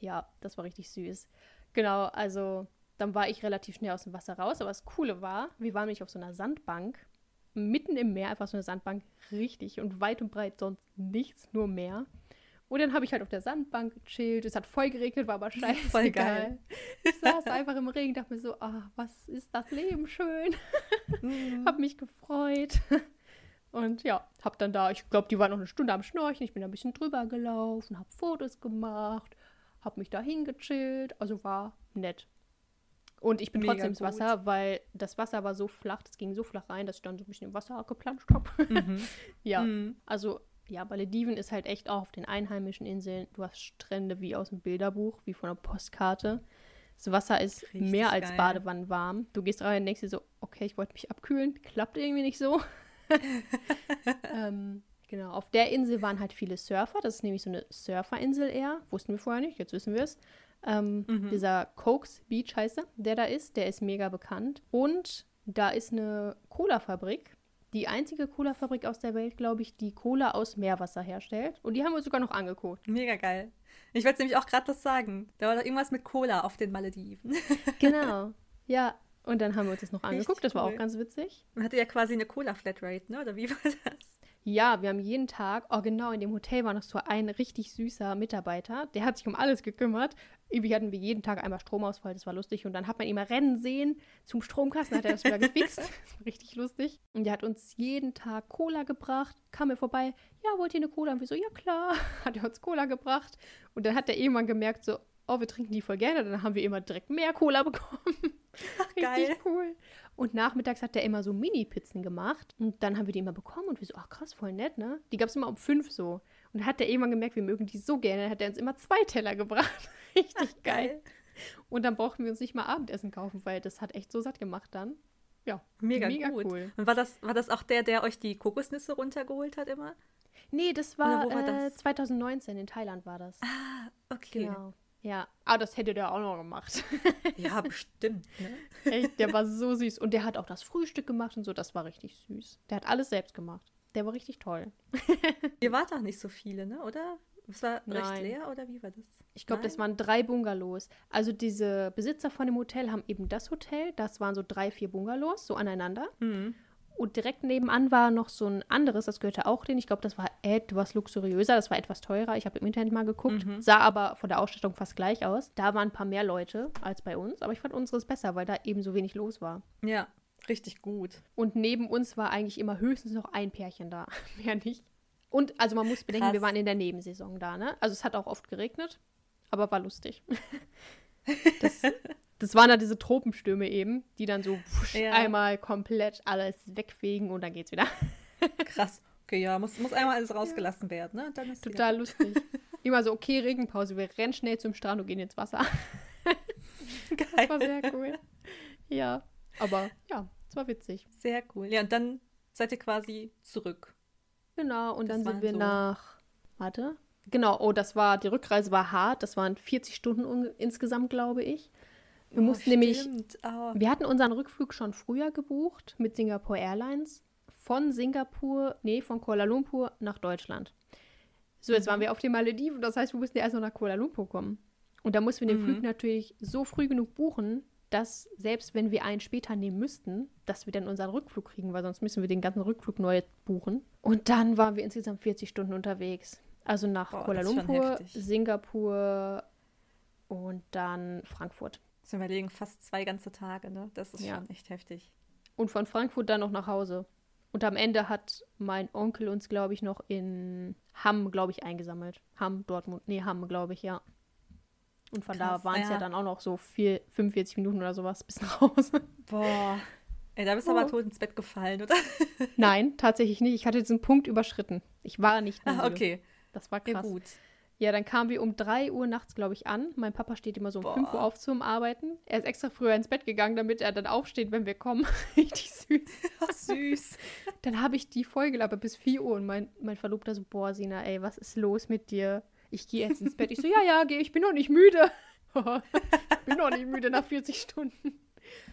Ja, das war richtig süß. Genau, also dann war ich relativ schnell aus dem Wasser raus. Aber das Coole war, wir waren nämlich auf so einer Sandbank, mitten im Meer, einfach so eine Sandbank, richtig und weit und breit sonst nichts, nur Meer. Und dann habe ich halt auf der Sandbank gechillt. Es hat voll geregnet, war aber scheiße. <laughs> Voll geil. Ich saß einfach im Regen, dachte mir so, ah, was ist das Leben schön. Mhm. <laughs> hab mich gefreut. Und ja, hab dann da, ich glaube, die war noch eine Stunde am Schnorcheln. Ich bin da ein bisschen drüber gelaufen, hab Fotos gemacht, hab mich da hingechillt. Also war nett. Und ich bin Mega trotzdem ins Wasser, weil das Wasser war so flach, das ging so flach rein, dass ich dann so ein bisschen im Wasser geplanscht habe. Mhm. <laughs> ja, mhm. also ja, Malediven ist halt echt auch auf den einheimischen Inseln. Du hast Strände wie aus dem Bilderbuch, wie von einer Postkarte. Das Wasser ist Richtig mehr als Badewannen warm. Du gehst rein und denkst dir so, okay, ich wollte mich abkühlen. Klappt irgendwie nicht so. <laughs> ähm, Genau, auf der Insel waren halt viele Surfer. Das ist nämlich so eine Surferinsel eher. Wussten wir vorher nicht, jetzt wissen wir es. Ähm, Mhm. Dieser Cokes Beach heißt er, der da ist, der ist mega bekannt. Und da ist eine Cola-Fabrik. Die einzige Cola-Fabrik aus der Welt, glaube ich, die Cola aus Meerwasser herstellt. Und die haben wir uns sogar noch angeguckt. Mega geil. Ich wollte nämlich auch gerade das sagen. Da war doch irgendwas mit Cola auf den Malediven. <laughs> Genau. ja, und dann haben wir uns das noch angeguckt. Das war cool. auch ganz witzig. Man hatte ja quasi eine Cola-Flatrate, ne? Oder wie war das? Ja, wir haben jeden Tag, oh genau, in dem Hotel war noch so ein richtig süßer Mitarbeiter, der hat sich um alles gekümmert. Irgendwie hatten wir jeden Tag einmal Stromausfall, das war lustig. Und dann hat man ihn mal rennen sehen zum Stromkasten, hat er das wieder gefixt. <laughs> Das war richtig lustig. Und der hat uns jeden Tag Cola gebracht, kam er vorbei, ja, wollt ihr eine Cola? Und wir so, ja klar, <laughs> hat er uns Cola gebracht. Und dann hat er irgendwann gemerkt, so, oh, wir trinken die voll gerne. Dann haben wir immer direkt mehr Cola bekommen. <laughs> Richtig geil. cool. Und nachmittags hat er immer so Mini-Pizzen gemacht. Und dann haben wir die immer bekommen. Und wir so, ach krass, voll nett, ne? Die gab es immer um fünf so. Und dann hat er irgendwann gemerkt, wir mögen die so gerne. Dann hat er uns immer zwei Teller gebracht. <laughs> Richtig geil. Und dann brauchten wir uns nicht mal Abendessen kaufen, weil das hat echt so satt gemacht dann. Ja, Mega, mega gut. cool. Und war das, war das auch der, der euch die Kokosnüsse runtergeholt hat immer? Nee, das war, war äh, das? 2019 in Thailand war das. Ah, okay. Genau. Ja, aber das hätte der auch noch gemacht. <laughs> Ja, bestimmt. Ne? Echt, der war so süß. Und der hat auch das Frühstück gemacht und so, das war richtig süß. Der hat alles selbst gemacht. Der war richtig toll. <laughs> Ihr wart auch nicht so viele, ne? Oder? Es war recht Nein. leer, oder wie war das? Ich glaube, das waren drei Bungalows. Also diese Besitzer von dem Hotel haben eben das Hotel. Das waren so drei, vier Bungalows, so aneinander. Mhm. Und direkt nebenan war noch so ein anderes, das gehörte auch denen. Ich glaube, das war etwas luxuriöser, das war etwas teurer. Ich habe im Internet mal geguckt, Mhm. sah aber von der Ausstattung fast gleich aus. Da waren ein paar mehr Leute als bei uns, aber ich fand unseres besser, weil da eben so wenig los war. Ja, richtig gut. Und neben uns war eigentlich immer höchstens noch ein Pärchen da, <laughs> mehr nicht. Und also man muss bedenken, Krass. wir waren in der Nebensaison da, ne? Also es hat auch oft geregnet, aber war lustig. <laughs> Das, das waren da diese Tropenstürme eben, die dann so wusch, Ja. einmal komplett alles wegfegen und dann geht's wieder. <laughs> Krass. Okay, ja, muss, muss einmal alles rausgelassen werden, ne? Dann ist wieder- Total lustig. <laughs> Immer so, okay, Regenpause, wir rennen schnell zum Strand und gehen ins Wasser. <laughs> Das war geil. sehr cool. Ja, aber ja, es war witzig. Sehr cool. Ja, und dann seid ihr quasi zurück. Genau, und Das dann sind wir so- nach. Warte. Genau, oh, das war, die Rückreise war hart. Das waren 40 Stunden un- insgesamt, glaube ich. Wir Oh, mussten nämlich. stimmt. Oh. Wir hatten unseren Rückflug schon früher gebucht mit Singapore Airlines. Von Singapur, nee, von Kuala Lumpur nach Deutschland. So, jetzt Mhm. waren wir auf den Malediven, das heißt, wir mussten ja erst noch nach Kuala Lumpur kommen. Und da mussten wir den Mhm. Flug natürlich so früh genug buchen, dass selbst wenn wir einen später nehmen müssten, dass wir dann unseren Rückflug kriegen, weil sonst müssen wir den ganzen Rückflug neu buchen. Und dann waren wir insgesamt 40 Stunden unterwegs. Also nach Boah, Kuala Lumpur. Singapur und dann Frankfurt. Zu überlegen, fast zwei ganze Tage, ne? Das ist Ja. schon echt heftig. Und von Frankfurt dann noch nach Hause. Und am Ende hat mein Onkel uns, glaube ich, noch in Hamm, glaube ich, eingesammelt. Hamm, Dortmund. Nee, Hamm, glaube ich, ja. Und von Krass, da waren es ja. ja. dann auch noch so vier, 45 Minuten oder sowas bis nach Hause. <laughs> Boah. Ey, da bist du Oh. aber tot ins Bett gefallen, oder? Nein, tatsächlich nicht. Ich hatte diesen Punkt überschritten. Ich war nicht. Ah, okay. Das war Ja, krass. gut. Ja, dann kamen wir um 3 Uhr nachts, glaube ich, an. Mein Papa steht immer so um 5 Uhr Boah. auf zum Arbeiten. Er ist extra früher ins Bett gegangen, damit er dann aufsteht, wenn wir kommen. <laughs> Richtig süß. <laughs> Ach, süß. <laughs> Dann habe ich die vollgelabert bis 4 Uhr und mein, mein Verlobter so, boah, Sina, ey, was ist los mit dir? Ich gehe jetzt ins Bett. Ich so, ja, ja, geh, ich bin noch nicht müde. ich bin noch nicht müde nach 40 Stunden.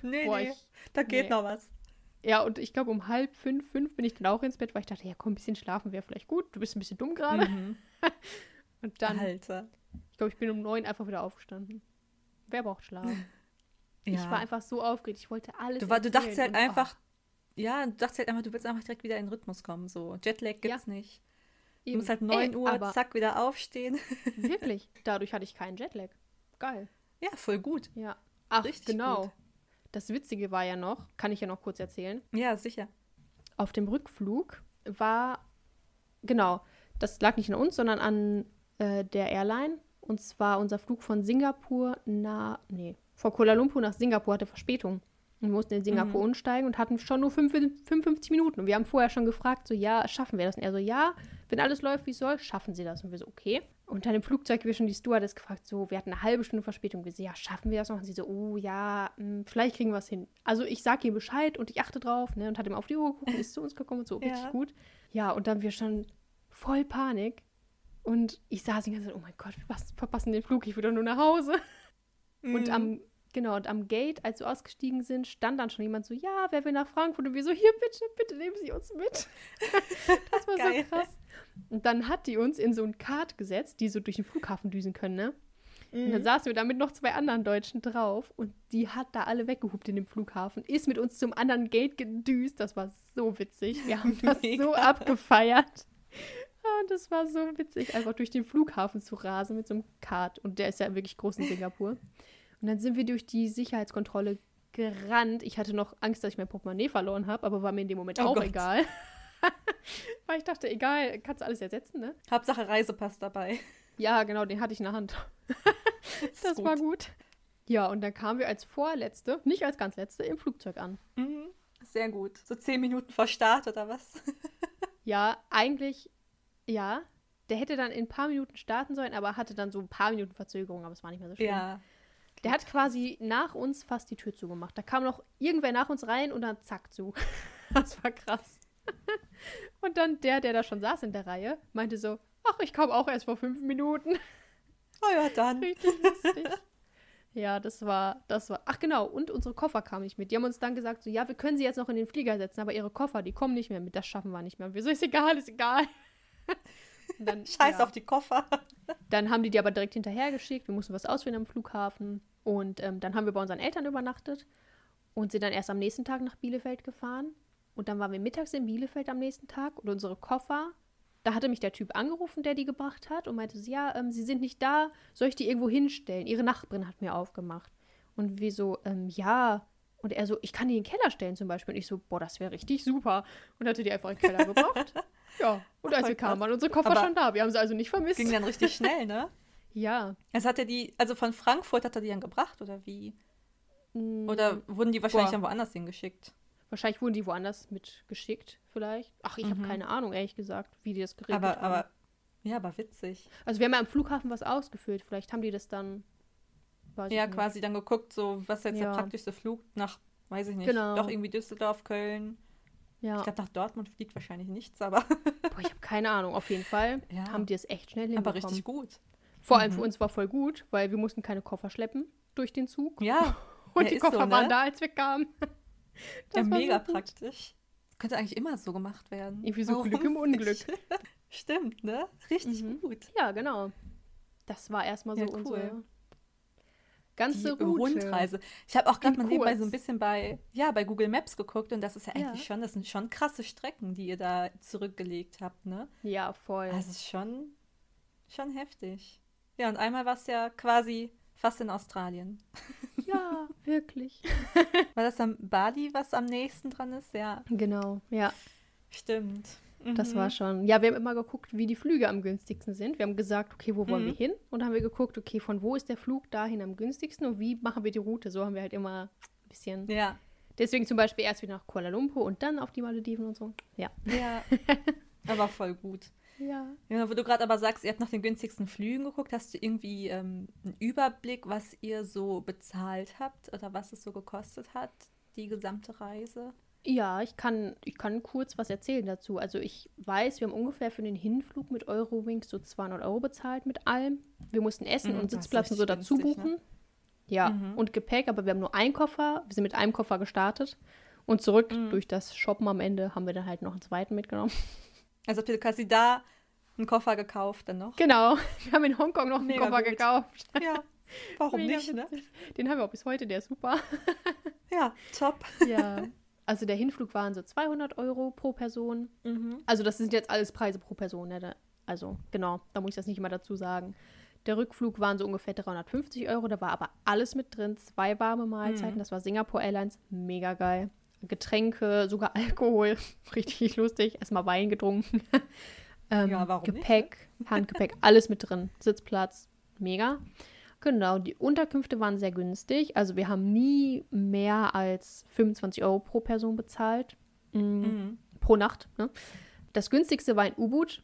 Nee, Boah, nee. ich- da geht nee. noch was. Ja, und ich glaube, um halb fünf, fünf bin ich dann auch ins Bett, weil ich dachte, ja, komm, ein bisschen schlafen wäre vielleicht gut. Du bist ein bisschen dumm gerade. Mhm. Und dann, Alter. ich glaube, ich bin um neun einfach wieder aufgestanden. Wer braucht Schlaf? <laughs> Ja. Ich war einfach so aufgeregt. Ich wollte alles du, war, du dachtest halt und- einfach, ja, du dachtest halt einfach, du willst einfach direkt wieder in den Rhythmus kommen. So, Jetlag gibt's nicht. oh, Du eben. musst halt Ey, 9 Uhr, aber zack, wieder aufstehen. <laughs> Wirklich, dadurch hatte ich keinen Jetlag. Geil. Ja, voll gut. Ja. Ach, Richtig genau. gut. Das Witzige war ja noch, kann ich ja noch kurz erzählen. Ja, sicher. Auf dem Rückflug war, genau, das lag nicht an uns, sondern an äh, der Airline. Und zwar unser Flug von Singapur nach, nee, von Kuala Lumpur nach Singapur hatte Verspätung. Und wir mussten in Singapur Mhm. umsteigen und hatten schon nur fünf- 55 Minuten. Und wir haben vorher schon gefragt, so, ja, schaffen wir das? Und er so, ja, wenn alles läuft, wie es soll, schaffen sie das. Und wir so, okay. Und dann im Flugzeug wir schon die Stewardess gefragt, so, wir hatten eine halbe Stunde Verspätung. Wir so, ja, schaffen wir das noch? Und sie so, oh, ja, mh, vielleicht kriegen wir es hin. Also ich sag ihm Bescheid und ich achte drauf, ne, und hat ihm auf die Uhr geguckt und ist zu uns gekommen und so, <laughs> Ja. richtig gut. Ja, und dann wir schon voll Panik. Und ich saß die ganze Zeit, oh mein Gott, wir verpassen den Flug, ich will doch nur nach Hause. Mhm. Und am, genau, und am Gate, als wir ausgestiegen sind, stand dann schon jemand so, ja, wer will nach Frankfurt? Und wir so, hier, bitte, bitte nehmen Sie uns mit. <laughs> das war so krass. Und dann hat die uns in so ein Kart gesetzt, die so durch den Flughafen düsen können, ne? Und dann mhm. saßen wir da mit noch zwei anderen Deutschen drauf und die hat da alle weggehupt in dem Flughafen, ist mit uns zum anderen Gate gedüst. Das war so witzig. Wir haben das <laughs> so abgefeiert. Und das war so witzig, einfach durch den Flughafen zu rasen mit so einem Kart. Und der ist ja wirklich groß in Singapur. Und dann sind wir durch die Sicherheitskontrolle gerannt. Ich hatte noch Angst, dass ich mein Portemonnaie verloren habe, aber war mir in dem Moment oh auch Gott. egal. <laughs> Weil ich dachte, egal, kannst du alles ersetzen, ne? Hauptsache Reisepass dabei. Ja, genau, den hatte ich in der Hand. <laughs> das, das war gut. Ja, und dann kamen wir als vorletzte, nicht als ganz letzte, im Flugzeug an. Mhm, sehr gut. So zehn Minuten vor Start oder was? <laughs> ja, eigentlich, ja. Der hätte dann in ein paar Minuten starten sollen, aber hatte dann so ein paar Minuten Verzögerung, aber es war nicht mehr so schlimm. Ja. Der hat quasi nach uns fast die Tür zugemacht. Da kam noch irgendwer nach uns rein und dann zack zu. <laughs> Das war krass. <laughs> Und dann der, der da schon saß in der Reihe, meinte so, ach, ich kam auch erst vor fünf Minuten. <laughs> Oh ja, dann. Richtig lustig. Ja, das war, das war. Ach genau, und unsere Koffer kamen nicht mit. Die haben uns dann gesagt, so, ja, wir können sie jetzt noch in den Flieger setzen, aber ihre Koffer, die kommen nicht mehr mit. Das schaffen wir nicht mehr. Und wir so, ist egal, ist egal. <laughs> Dann, Scheiß ja. auf die Koffer. <laughs> Dann haben die die aber direkt hinterhergeschickt. Wir mussten was auswählen am Flughafen. Und ähm, dann haben wir bei unseren Eltern übernachtet und sind dann erst am nächsten Tag nach Bielefeld gefahren. Und dann waren wir mittags in Bielefeld am nächsten Tag und unsere Koffer da hatte mich der Typ angerufen, der die gebracht hat und meinte, ja, ähm, sie sind nicht da, soll ich die irgendwo hinstellen? Ihre Nachbarin hat mir aufgemacht. Und wir so, ähm, ja. Und er so, ich kann die in den Keller stellen zum Beispiel. Und ich so, boah, das wäre richtig super. Und hatte die einfach in den Keller gebracht. <laughs> ja, und als wir kamen, waren unsere Koffer Aber schon da. Wir haben sie also nicht vermisst. Ging dann richtig schnell, ne? <laughs> ja. Es hat er die, also von Frankfurt hat er die dann gebracht, oder wie? Mm, oder wurden die wahrscheinlich boah. dann woanders hingeschickt? Wahrscheinlich wurden die woanders mitgeschickt, vielleicht. Ach, ich mhm. habe keine Ahnung, ehrlich gesagt, wie die das geregelt aber, haben. Aber, ja, aber witzig. Also wir haben ja am Flughafen was ausgefüllt. Vielleicht haben die das dann. Ja, quasi dann geguckt, so was jetzt ja. der praktischste Flug nach, weiß ich nicht, genau. doch irgendwie Düsseldorf, Köln. Ja. Ich glaube, nach Dortmund fliegt wahrscheinlich nichts, aber. <laughs> Boah, ich habe keine Ahnung. Auf jeden Fall ja. haben die es echt schnell hinbekommen. Aber richtig gut. Vor allem mhm. für uns war voll gut, weil wir mussten keine Koffer schleppen durch den Zug. Ja. <laughs> Und ja, die Koffer so, ne? waren da, als wir kamen. <laughs> Das ja, mega so praktisch. Könnte eigentlich immer so gemacht werden. Irgendwie so Warum Glück im Unglück. Stimmt, ne? Richtig mhm. gut. Ja, genau. Das war erstmal so ja, cool. unsere ganze Route. Rundreise. Ich habe auch gerade mal nebenbei so ein bisschen bei, ja, bei Google Maps geguckt und das ist ja eigentlich ja. schon, das sind schon krasse Strecken, die ihr da zurückgelegt habt, ne? Ja, voll. Das ist schon, schon heftig. Ja, und einmal war es ja quasi fast in Australien. <laughs> Ja, wirklich. War das am Bali, was am nächsten dran ist? Ja. Genau, ja. Stimmt. Das mhm. war schon. Ja, wir haben immer geguckt, wie die Flüge am günstigsten sind. Wir haben gesagt, okay, wo wollen mhm. wir hin? Und dann haben wir geguckt, okay, von wo ist der Flug dahin am günstigsten und wie machen wir die Route? So haben wir halt immer ein bisschen. Ja. Deswegen zum Beispiel erst wieder nach Kuala Lumpur und dann auf die Malediven und so. Ja. Ja. <laughs> Aber voll gut. Ja. ja. Wo du gerade aber sagst, ihr habt nach den günstigsten Flügen geguckt, hast du irgendwie ähm, einen Überblick, was ihr so bezahlt habt oder was es so gekostet hat, die gesamte Reise? Ja, ich kann, ich kann kurz was erzählen dazu. Also ich weiß, wir haben ungefähr für den Hinflug mit Eurowings so 200 Euro bezahlt mit allem. Wir mussten Essen mhm, und Sitzplätze so dazu buchen. Ne? Ja, mhm. und Gepäck, aber wir haben nur einen Koffer. Wir sind mit einem Koffer gestartet. Und zurück mhm. durch das Shoppen am Ende haben wir dann halt noch einen zweiten mitgenommen. Also habt ihr quasi da einen Koffer gekauft dann noch? Genau. Wir haben in Hongkong noch einen Mega Koffer gut. gekauft. Ja. Warum Mega nicht, ne? Den haben wir auch bis heute, der ist super. Ja, top. Ja. <laughs> Also der Hinflug waren so 200 Euro pro Person. Mhm. Also das sind jetzt alles Preise pro Person. Ne? Also genau, da muss ich das nicht immer dazu sagen. Der Rückflug waren so ungefähr 350 Euro. Da war aber alles mit drin. Zwei warme Mahlzeiten. Mhm. Das war Singapore Airlines. Mega geil. Getränke, sogar Alkohol. <laughs> Richtig lustig. Erstmal Wein getrunken. <laughs> ähm, ja, warum Gepäck, nicht, ne? Handgepäck, alles mit drin. Sitzplatz, mega. Genau, die Unterkünfte waren sehr günstig. Also wir haben nie mehr als 25 Euro pro Person bezahlt. Mhm. Mhm. Pro Nacht. Ne? Das günstigste war ein U-Boot.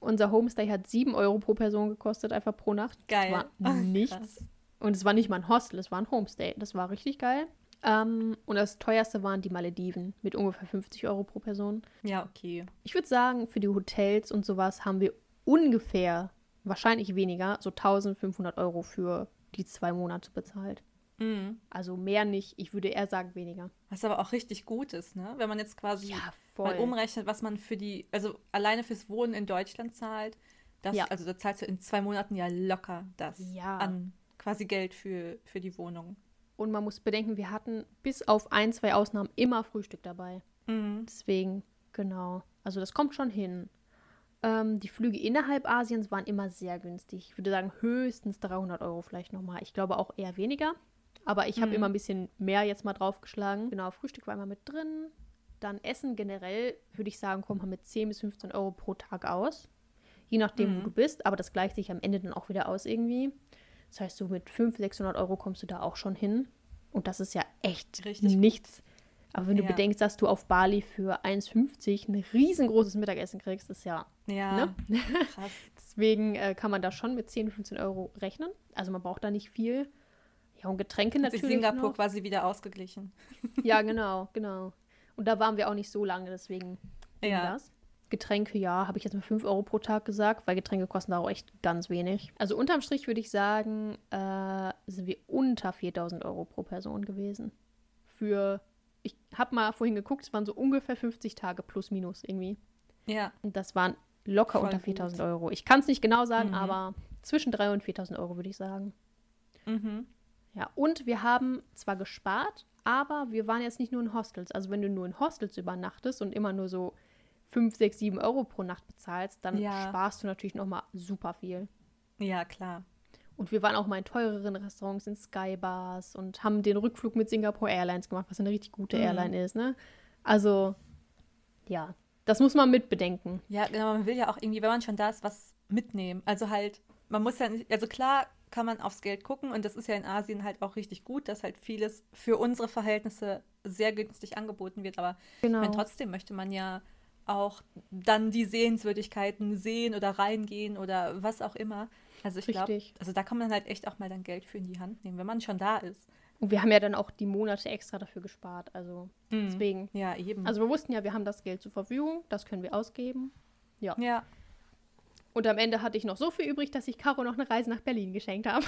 Unser Homestay hat 7 Euro pro Person gekostet, einfach pro Nacht. Geil. Das war <laughs> nichts. Und es war nicht mal ein Hostel, es war ein Homestay. Das war richtig geil. Ähm, und das teuerste waren die Malediven mit ungefähr 50 Euro pro Person. Ja, okay. Ich würde sagen, für die Hotels und sowas haben wir ungefähr, wahrscheinlich weniger, so 1500 Euro für die zwei Monate bezahlt. Mhm. Also mehr nicht, ich würde eher sagen weniger. Was aber auch richtig gut ist, ne? Wenn man jetzt quasi Ja, mal umrechnet, was man für die, also alleine fürs Wohnen in Deutschland zahlt, das, Ja. also da zahlst du in zwei Monaten ja locker das Ja. an quasi Geld für, für die Wohnung. Und man muss bedenken, wir hatten bis auf ein, zwei Ausnahmen immer Frühstück dabei. Mhm. Deswegen, genau. Also das kommt schon hin. Ähm, die Flüge innerhalb Asiens waren immer sehr günstig. Ich würde sagen, höchstens 300 Euro vielleicht nochmal. Ich glaube auch eher weniger. Aber ich habe Mhm. immer ein bisschen mehr jetzt mal draufgeschlagen. Genau, Frühstück war immer mit drin. Dann Essen generell, würde ich sagen, kommt man mit 10 bis 15 Euro pro Tag aus. Je nachdem, wo Mhm. du bist. Aber das gleicht sich am Ende dann auch wieder aus irgendwie. Das heißt, so mit 500, 600 Euro kommst du da auch schon hin. Und das ist ja echt Richtig gut. Aber wenn du Ja. bedenkst, dass du auf Bali für 1,50 ein riesengroßes Mittagessen kriegst, ist ja. Ja, Ne? krass. <laughs> Deswegen äh, kann man da schon mit 10, 15 Euro rechnen. Also man braucht da nicht viel. Ja, und Getränke Hat sich natürlich. Singapur Noch. quasi wieder ausgeglichen. <laughs> Ja, <laughs> genau, genau. Und da waren wir auch nicht so lange, deswegen Ja. das. Getränke, ja, habe ich jetzt mal 5 Euro pro Tag gesagt, weil Getränke kosten da auch echt ganz wenig. Also unterm Strich würde ich sagen, äh, sind wir unter 4000 Euro pro Person gewesen. Für, ich habe mal vorhin geguckt, es waren so ungefähr 50 Tage plus minus irgendwie. Ja, Und das waren locker Voll unter gut. 4000 Euro. Ich kann es nicht genau sagen, Mhm. aber zwischen 3.000 und 4000 Euro würde ich sagen. mhm. Ja, und wir haben zwar gespart, aber wir waren jetzt nicht nur in Hostels. Also wenn du nur in Hostels übernachtest und immer nur so 5, 6, 7 Euro pro Nacht bezahlst, dann Ja. sparst du natürlich nochmal super viel. ja, klar. Und wir waren auch mal in teureren Restaurants, in Skybars und haben den Rückflug mit Singapore Airlines gemacht, was eine richtig gute Mhm. Airline ist, ne? Also, ja, das muss man mitbedenken. Ja, genau, man will ja auch irgendwie, wenn man schon da ist, was mitnehmen. Also halt, man muss ja nicht, also klar kann man aufs Geld gucken und das ist ja in Asien halt auch richtig gut, dass halt vieles für unsere Verhältnisse sehr günstig angeboten wird, aber Genau. meine, trotzdem möchte man ja auch dann die Sehenswürdigkeiten sehen oder reingehen oder was auch immer. Also ich glaube, also da kann man halt echt auch mal dann Geld für in die Hand nehmen, wenn man schon da ist. Und wir haben ja dann auch die Monate extra dafür gespart. Also, Mhm. deswegen. Ja, eben. Also, wir wussten ja, wir haben das Geld zur Verfügung, das können wir ausgeben. Ja. ja, Und am Ende hatte ich noch so viel übrig, dass ich Caro noch eine Reise nach Berlin geschenkt habe.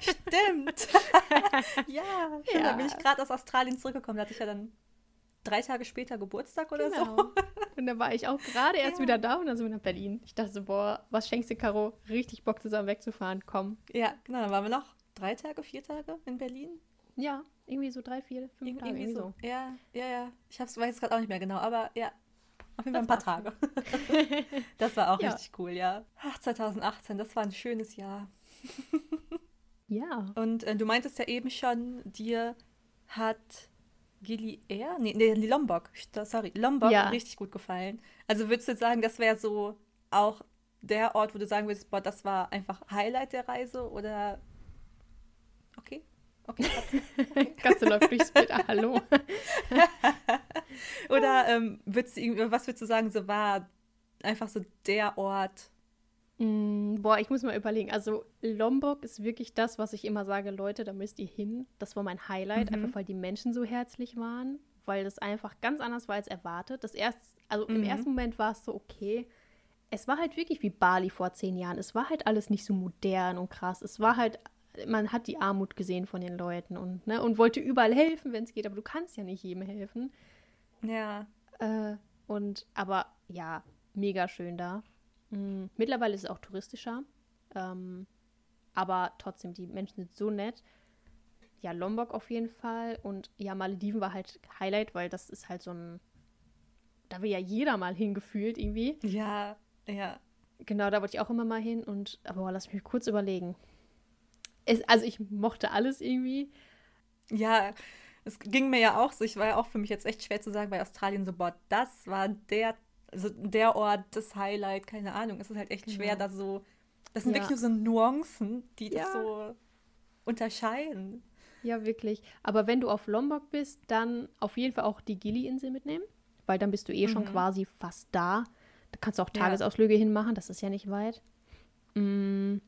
stimmt. <laughs> <laughs> ja, stimmt, da bin ich Ja. gerade aus Australien zurückgekommen. Da hatte ich ja dann drei Tage später Geburtstag oder so. Genau. Und dann war ich auch gerade erst Ja. wieder da und dann sind wir nach Berlin. Ich dachte so, boah, was schenkst du, Caro? Richtig Bock zusammen wegzufahren. Komm. Ja, genau, dann waren wir noch drei Tage, vier Tage in Berlin. Ja, irgendwie so drei, vier, fünf Ir Tage. irgendwie so. so. Ja, ja, ja. Ich hab's, weiß es gerade auch nicht mehr genau, aber ja. Auf jeden Fall ein paar Tage. <laughs> das war auch Ja. richtig cool, ja. Ach, 2018, das war ein schönes Jahr. Ja. Und äh, du meintest ja eben schon, dir hat Gili Air, nee, nee, Lombok, sorry, Lombok Ja. richtig gut gefallen. Also würdest du jetzt sagen, das wäre so auch der Ort, wo du sagen würdest, boah, das war einfach Highlight der Reise oder okay, okay, Katze. <laughs> Katze läuft durchs Bild. Ah, hallo. <laughs> oder ähm, würdest du, was würdest du sagen, so war einfach so der Ort? Mm, boah, ich muss mal überlegen. Also Lombok ist wirklich das, was ich immer sage, Leute, da müsst ihr hin. Das war mein Highlight, Mhm. einfach weil die Menschen so herzlich waren, weil das einfach ganz anders war als erwartet. Das erst, also im Mhm. ersten Moment war es so okay. Es war halt wirklich wie Bali vor zehn Jahren. Es war halt alles nicht so modern und krass. Es war halt, man hat die Armut gesehen von den Leuten und, ne, und wollte überall helfen, wenn es geht, aber du kannst ja nicht jedem helfen. Ja, Äh, und aber ja, mega schön da. Mm, mittlerweile ist es auch touristischer. Ähm, aber trotzdem, die Menschen sind so nett. Ja, Lombok auf jeden Fall. Und ja, Malediven war halt Highlight, weil das ist halt so ein. Da will ja jeder mal hingefühlt irgendwie. ja, ja. Genau, da wollte ich auch immer mal hin. Und aber boah, lass mich kurz überlegen. Es, also ich mochte alles irgendwie. Ja, es ging mir ja auch so. Ich war ja auch für mich jetzt echt schwer zu sagen bei Australien so, boah, das war der, also der Ort, das Highlight, keine Ahnung. Es ist halt echt schwer, Genau. da so. Das sind Ja. wirklich nur so Nuancen, die das Ja. so unterscheiden. Ja, wirklich. Aber wenn du auf Lombok bist, dann auf jeden Fall auch die Gili-Insel mitnehmen, weil dann bist du eh schon Mhm. quasi fast da. Da kannst du auch Ja. Tagesausflüge hinmachen, das ist ja nicht weit. Mm.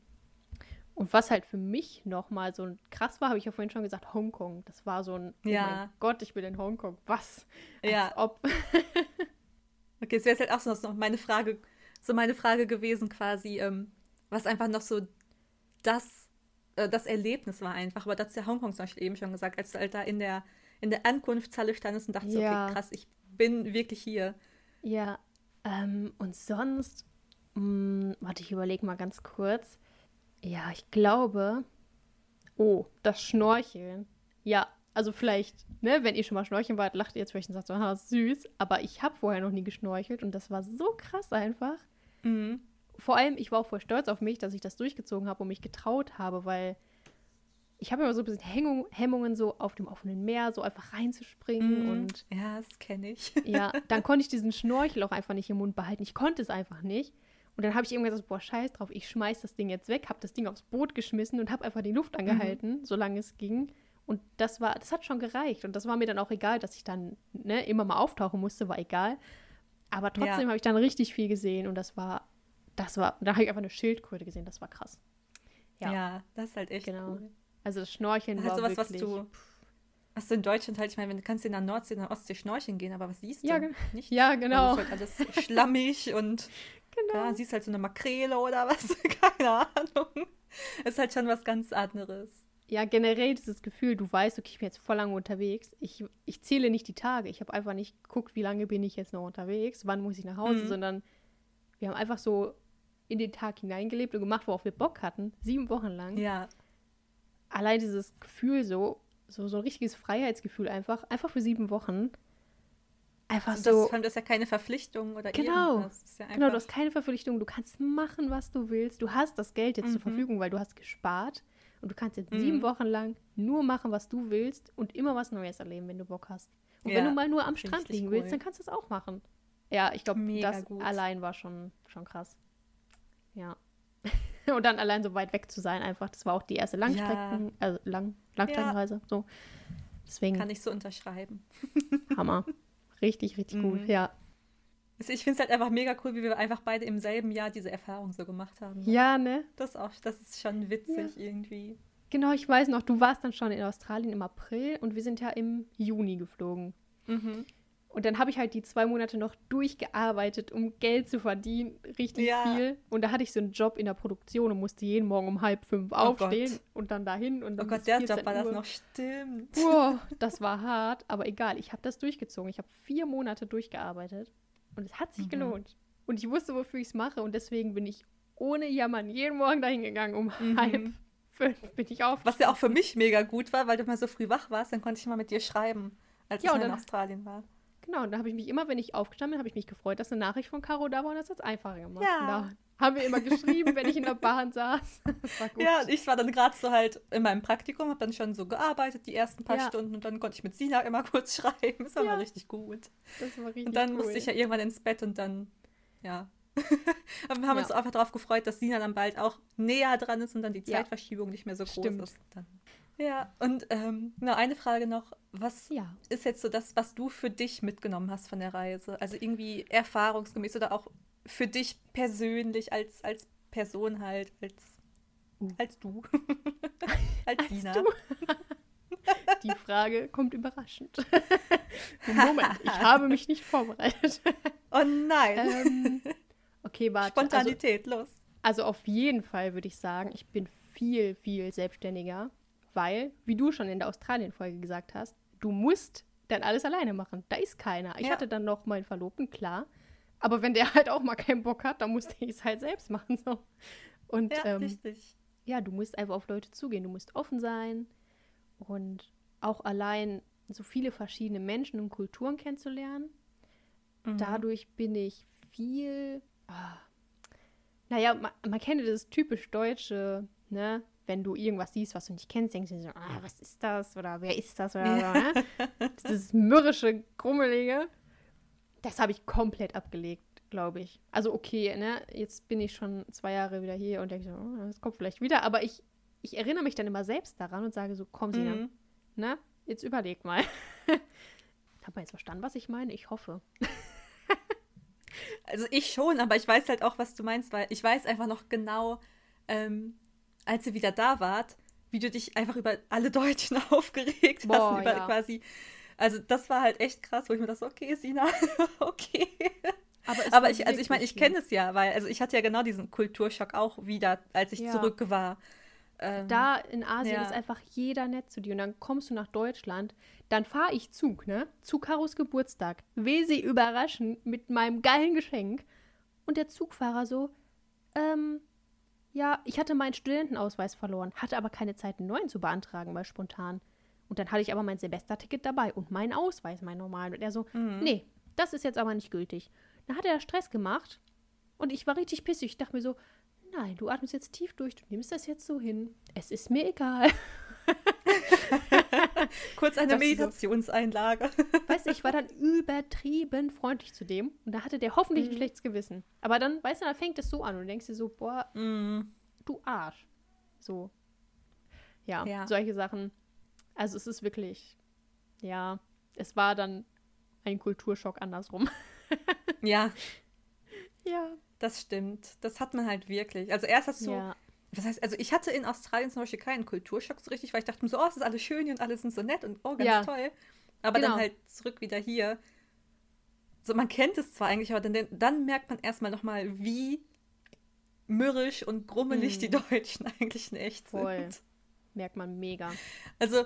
Und was halt für mich nochmal so krass war, habe ich ja vorhin schon gesagt, Hongkong. Das war so ein, ja. oh mein Gott, ich bin in Hongkong. Was? Als ja. ob. <laughs> okay, es wäre halt auch so noch meine Frage, so meine Frage gewesen quasi, ähm, was einfach noch so das, äh, das Erlebnis war einfach. Aber das ist ja Hongkong zum Beispiel eben schon gesagt, als du halt da in der, in der Ankunftshalle standest und dachtest, ja. okay, krass, ich bin wirklich hier. Ja, ähm, und sonst, mh, hm, warte, ich überlege mal ganz kurz. Ja, ich glaube. Oh, das Schnorcheln. Ja, also vielleicht, ne, wenn ihr schon mal schnorcheln wart, lacht ihr jetzt vielleicht und sagt so, ha, süß. Aber ich habe vorher noch nie geschnorchelt und das war so krass einfach. Mhm. Vor allem, ich war auch voll stolz auf mich, dass ich das durchgezogen habe und mich getraut habe, weil ich habe immer so ein bisschen Hängung, Hemmungen, so auf dem offenen Meer so einfach reinzuspringen. Mm, und ja, das kenne ich. <laughs> ja, dann konnte ich diesen Schnorchel auch einfach nicht im Mund behalten. Ich konnte es einfach nicht. Und dann habe ich irgendwann gesagt, boah, scheiß drauf, ich schmeiß das Ding jetzt weg, habe das Ding aufs Boot geschmissen und habe einfach die Luft angehalten, mhm. solange es ging. Und das war, das hat schon gereicht. Und das war mir dann auch egal, dass ich dann ne, immer mal auftauchen musste, war egal. Aber trotzdem ja. habe ich dann richtig viel gesehen und das war, das war, da habe ich einfach eine Schildkröte gesehen, das war krass. Ja, ja das ist halt echt genau. cool. Also das Schnorcheln das war sowas, wirklich... was du, was du in Deutschland halt, ich meine, du kannst in der Nordsee, in der Ostsee schnorcheln gehen, aber was siehst du? Ja, nicht. Ja, genau. Also ist halt alles schlammig <laughs> und Genau. Ja, siehst halt so eine Makrele oder was, <laughs> keine Ahnung. Ist halt schon was ganz anderes. Ja, generell dieses Gefühl, du weißt, okay, ich bin jetzt voll lange unterwegs. Ich, ich zähle nicht die Tage. Ich habe einfach nicht geguckt, wie lange bin ich jetzt noch unterwegs, wann muss ich nach Hause, mhm. sondern wir haben einfach so in den Tag hineingelebt und gemacht, worauf wir Bock hatten. Sieben Wochen lang. Ja. Allein dieses Gefühl so, so, so ein richtiges Freiheitsgefühl einfach, einfach für sieben Wochen. Einfach also so. Das, das ist ja keine Verpflichtung oder genau. irgendwas. Ja genau, du hast keine Verpflichtung. Du kannst machen, was du willst. Du hast das Geld jetzt mhm. zur Verfügung, weil du hast gespart. Und du kannst jetzt mhm. sieben Wochen lang nur machen, was du willst und immer was Neues erleben, wenn du Bock hast. Und ja, wenn du mal nur am Strand liegen cool. willst, dann kannst du es auch machen. Ja, ich glaube, das gut. allein war schon, schon krass. Ja. <laughs> und dann allein so weit weg zu sein, einfach. Das war auch die erste Langstrecken, ja. also Lang, Langstreckenreise. Ja. So. Deswegen. Kann ich so unterschreiben. Hammer. <laughs> Richtig, richtig mhm. gut, ja. Also ich finde es halt einfach mega cool, wie wir einfach beide im selben Jahr diese Erfahrung so gemacht haben. Ja, ne? Das, auch, das ist schon witzig ja. irgendwie. Genau, ich weiß noch, du warst dann schon in Australien im April und wir sind ja im Juni geflogen. Mhm. Und dann habe ich halt die zwei Monate noch durchgearbeitet, um Geld zu verdienen, richtig ja. viel. Und da hatte ich so einen Job in der Produktion und musste jeden Morgen um halb fünf oh aufstehen Gott. und dann dahin. Und dann oh Gott, der Job war Uhr. das noch, stimmt. Boah, das war hart, aber egal, ich habe das durchgezogen. Ich habe vier Monate durchgearbeitet und es hat sich mhm. gelohnt. Und ich wusste, wofür ich es mache und deswegen bin ich ohne Jammern jeden Morgen dahin gegangen um mhm. halb fünf bin ich auf. Was ja auch für mich mega gut war, weil du mal so früh wach warst, dann konnte ich mal mit dir schreiben, als ja, ich in Australien war. Genau, und da habe ich mich immer, wenn ich aufgestanden bin, habe ich mich gefreut, dass eine Nachricht von Caro da war und das hat es einfacher gemacht. Ja. Haben wir immer geschrieben, wenn ich in der Bahn saß. <laughs> Das war gut. Ja, ich war dann gerade so halt in meinem Praktikum, habe dann schon so gearbeitet, die ersten paar ja. Stunden und dann konnte ich mit Sina immer <laughs> kurz schreiben. Das war ja. mal richtig gut. Das war richtig Und dann cool. musste ich ja irgendwann ins Bett und dann, ja. <laughs> Aber wir haben ja. uns einfach darauf gefreut, dass Sina dann bald auch näher dran ist und dann die Zeitverschiebung nicht mehr so groß Stimmt. ist. Dann. Ja, und ähm, noch eine Frage noch. Was ja. ist jetzt so das, was du für dich mitgenommen hast von der Reise? Also irgendwie erfahrungsgemäß oder auch für dich persönlich als, als Person halt, als, uh. als du. <laughs> als, als Dina. Du. <laughs> Die Frage kommt überraschend. <laughs> Moment, ich habe mich nicht vorbereitet. Oh nein. Ähm, okay, warte. Spontanität, also, los. Also auf jeden Fall würde ich sagen, ich bin viel, viel selbstständiger weil, wie du schon in der Australien-Folge gesagt hast, du musst dann alles alleine machen. Da ist keiner. Ich ja. hatte dann noch meinen Verlobten, klar. Aber wenn der <laughs> halt auch mal keinen Bock hat, dann musste ich es halt selbst machen. So. Und ja, ähm, ja, du musst einfach auf Leute zugehen. Du musst offen sein und auch allein so viele verschiedene Menschen und Kulturen kennenzulernen. Mhm. Dadurch bin ich viel. Oh, naja, man, man kennt das typisch Deutsche, ne? wenn du irgendwas siehst, was du nicht kennst, denkst du so, ah, was ist das? Oder wer ist das? Oder so, ne? <laughs> Dieses mürrische, krummelige. Das habe ich komplett abgelegt, glaube ich. Also okay, ne? Jetzt bin ich schon zwei Jahre wieder hier und denke so, oh, das kommt vielleicht wieder. Aber ich, ich erinnere mich dann immer selbst daran und sage so, komm, Sina, mhm. ne? Jetzt überleg mal. <laughs> Hat man jetzt verstanden, was ich meine? Ich hoffe. <laughs> also ich schon, aber ich weiß halt auch, was du meinst, weil ich weiß einfach noch genau, ähm, als ihr wieder da wart, wie du dich einfach über alle Deutschen <laughs> aufgeregt Boah, hast. Über ja. quasi. Also das war halt echt krass, wo ich mir dachte, okay, Sina, <laughs> okay. Aber, Aber ich, also ich meine, ich kenne es ja, weil, also ich hatte ja genau diesen Kulturschock auch wieder, als ich Ja. zurück war. Ähm, Da in Asien Ja. ist einfach jeder nett zu dir. Und dann kommst du nach Deutschland, dann fahre ich Zug, ne? Zu Karos Geburtstag. Will sie überraschen mit meinem geilen Geschenk. Und der Zugfahrer so, ähm, ja, ich hatte meinen Studentenausweis verloren, hatte aber keine Zeit, einen neuen zu beantragen, mal spontan. Und dann hatte ich aber mein Silvesterticket dabei und meinen Ausweis, meinen normalen. Und er so, Mhm. nee, das ist jetzt aber nicht gültig. Dann hat er Stress gemacht und ich war richtig pissig. Ich dachte mir so, nein, du atmest jetzt tief durch, du nimmst das jetzt so hin. Es ist mir egal. <laughs> kurz eine ich so- Meditationseinlage. <laughs> Weißt du, ich war dann übertrieben freundlich zu dem und da hatte der hoffentlich Mhm. ein schlechtes Gewissen. Aber dann, weißt du, dann fängt es so an und du denkst dir so, boah, Mhm. du Arsch. So. Ja, Ja. solche Sachen. Also es ist wirklich, ja, es war dann ein Kulturschock andersrum. <laughs> Ja, Ja. das stimmt. Das hat man halt wirklich. Also erst hast du, Ja. was heißt, also ich hatte in Australien zum Beispiel keinen Kulturschock so richtig, weil ich dachte mir so, oh, es ist alles schön hier und alle sind so nett und oh, ganz Ja. toll. Aber Genau. dann halt zurück wieder hier. So, man kennt es zwar eigentlich, aber dann, dann merkt man erstmal nochmal, wie mürrisch und grummelig Mhm. die Deutschen <laughs> eigentlich in echt Voll. sind. Merkt man mega. Also,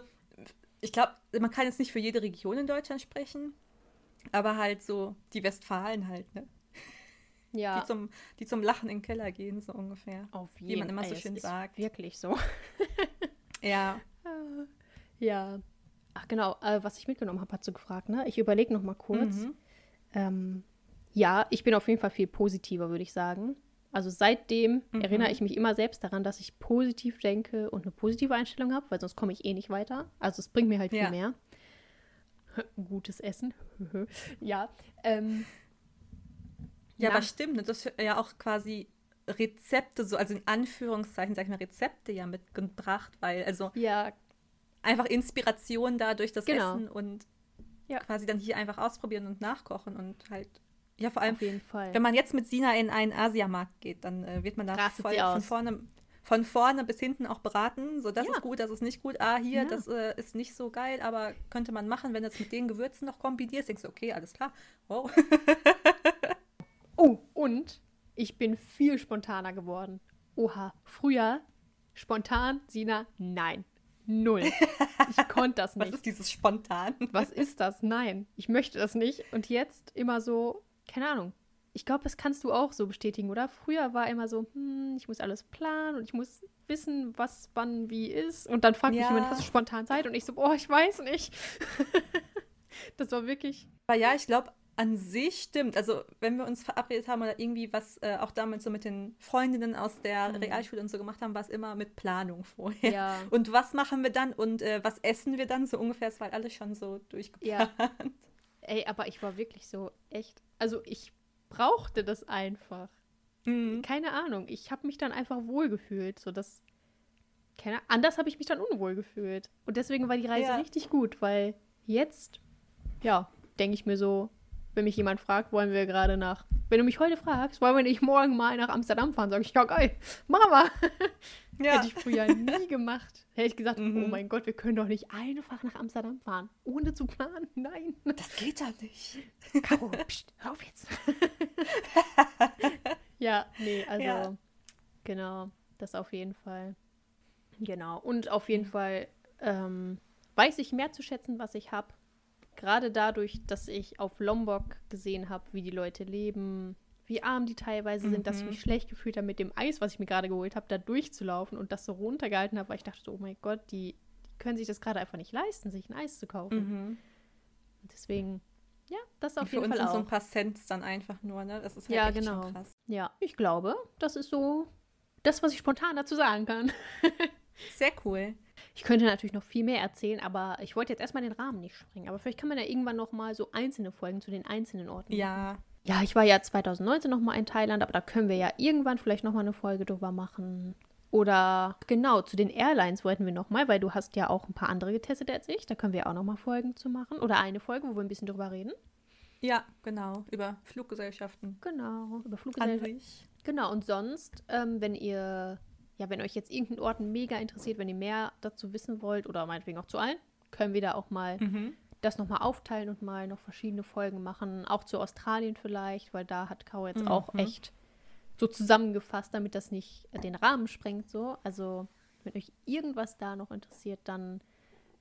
ich glaube, man kann jetzt nicht für jede Region in Deutschland sprechen, aber halt so die Westfalen halt, ne? Ja, Die, zum, die zum Lachen in den Keller gehen, so ungefähr. auf wie jeden man immer Fall. so schön sagt. Wirklich so. <laughs> Ja. Ja. Ach genau, äh, was ich mitgenommen habe, hast du gefragt, ne? Ich überlege noch mal kurz. Mhm. Ähm, ja, ich bin auf jeden Fall viel positiver, würde ich sagen. Also seitdem Mhm. erinnere ich mich immer selbst daran, dass ich positiv denke und eine positive Einstellung habe, weil sonst komme ich eh nicht weiter. Also es bringt mir halt viel Ja. mehr. <laughs> Gutes Essen. <laughs> ja. Ähm, Ja, Ja. aber stimmt, das ist ja auch quasi Rezepte, so, also in Anführungszeichen, sag ich mal, Rezepte ja mitgebracht, weil, also ja, einfach Inspiration da durch das Genau. Essen und Ja. quasi dann hier einfach ausprobieren und nachkochen und halt, ja, vor allem, auf jeden Fall. wenn man jetzt mit Sina in einen Asiamarkt geht, dann äh, wird man da Rastet voll von vorne, von vorne bis hinten auch beraten, so das Ja. ist gut, das ist nicht gut, ah, hier, Ja. das äh, ist nicht so geil, aber könnte man machen, wenn du es mit den Gewürzen noch kombinierst, denkst du, okay, alles klar, wow. <laughs> Oh, und ich bin viel spontaner geworden. Oha, früher spontan, Sina, nein. Null. Ich konnte das <laughs> Was nicht. ist dieses spontan? Was ist das? Nein, ich möchte das nicht. Und jetzt immer so, keine Ahnung. Ich glaube, das kannst du auch so bestätigen, oder? Früher war immer so, hm, ich muss alles planen und ich muss wissen, was wann wie ist. Und dann fragt mich Ja. jemand, hast du spontan Zeit? Und ich so, oh, ich weiß nicht. <laughs> das war wirklich, Aber ja, ich glaube, an sich stimmt. Also, wenn wir uns verabredet haben oder irgendwie was äh, auch damals so mit den Freundinnen aus der Mhm. Realschule und so gemacht haben, war es immer mit Planung vorher. ja, Und was machen wir dann und äh, was essen wir dann? So ungefähr, es war alles schon so durchgeplant. Ja. Ey, aber ich war wirklich so, echt. Also ich brauchte das einfach. Mhm. keine Ahnung, ich habe mich dann einfach wohlgefühlt. So dass, keine anders habe ich mich dann unwohl gefühlt. Und deswegen war die Reise Ja. richtig gut, weil jetzt, ja, denke ich mir so, wenn mich jemand fragt, wollen wir gerade nach, wenn du mich heute fragst, wollen wir nicht morgen mal nach Amsterdam fahren, sage ich, ja geil, machen wir. <laughs> Ja. Hätte ich früher nie gemacht. Hätte ich gesagt, Mhm. oh mein Gott, wir können doch nicht einfach nach Amsterdam fahren, ohne zu planen. <laughs> Nein. Das geht doch nicht. Caro, pst, hör auf jetzt. <laughs> ja, nee, also Ja. genau, das auf jeden Fall. Genau. Und auf jeden Fall ähm, weiß ich mehr zu schätzen, was ich habe. Gerade dadurch, dass ich auf Lombok gesehen habe, wie die Leute leben, wie arm die teilweise sind, dass ich Mhm. mich schlecht gefühlt habe, mit dem Eis, was ich mir gerade geholt habe, da durchzulaufen und das so runtergehalten habe, weil ich dachte so, oh mein Gott, die, die können sich das gerade einfach nicht leisten, sich ein Eis zu kaufen. Mhm. Und deswegen, ja, das auf Für jeden uns Fall sind auch. so ein paar Cents dann einfach nur, ne? Das ist halt Ja, genau. krass. Ja, ich glaube, das ist so das, was ich spontan dazu sagen kann. <laughs> Sehr cool. Ich könnte natürlich noch viel mehr erzählen, aber ich wollte jetzt erstmal den Rahmen nicht sprengen. Aber vielleicht kann man ja irgendwann noch mal so einzelne Folgen zu den einzelnen Orten machen. Ja. Ja, ich war ja 2019 noch mal in Thailand, aber da können wir ja irgendwann vielleicht noch mal eine Folge drüber machen. Oder genau, zu den Airlines wollten wir noch mal, weil du hast ja auch ein paar andere getestet als ich. Da können wir auch noch mal Folgen zu machen. Oder eine Folge, wo wir ein bisschen drüber reden. Ja, genau. Über Fluggesellschaften. Genau, über Fluggesellschaften. Genau, und sonst, ähm, wenn ihr ja, wenn euch jetzt irgendein Ort mega interessiert, wenn ihr mehr dazu wissen wollt oder meinetwegen auch zu allen, können wir da auch mal Mhm. das nochmal aufteilen und mal noch verschiedene Folgen machen. Auch zu Australien vielleicht, weil da hat Caro jetzt auch Mhm. echt so zusammengefasst, damit das nicht den Rahmen sprengt. So. Also, wenn euch irgendwas da noch interessiert, dann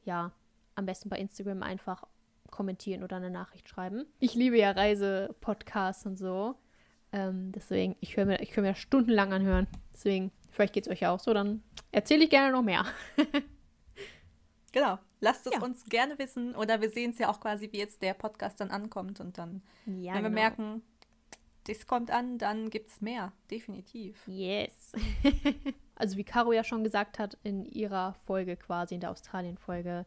ja, am besten bei Instagram einfach kommentieren oder eine Nachricht schreiben. Ich liebe ja Reisepodcasts und so. Ähm, deswegen, ich höre mir, ich hör mir stundenlang anhören. Deswegen, vielleicht geht es euch ja auch so, dann erzähle ich gerne noch mehr. <laughs> Genau. Lasst es Ja. uns gerne wissen oder wir sehen es ja auch quasi, wie jetzt der Podcast dann ankommt und dann, Ja, wenn wir genau. merken, das kommt an, dann gibt es mehr. Definitiv. Yes. <laughs> also wie Caro ja schon gesagt hat in ihrer Folge quasi, in der Australien-Folge,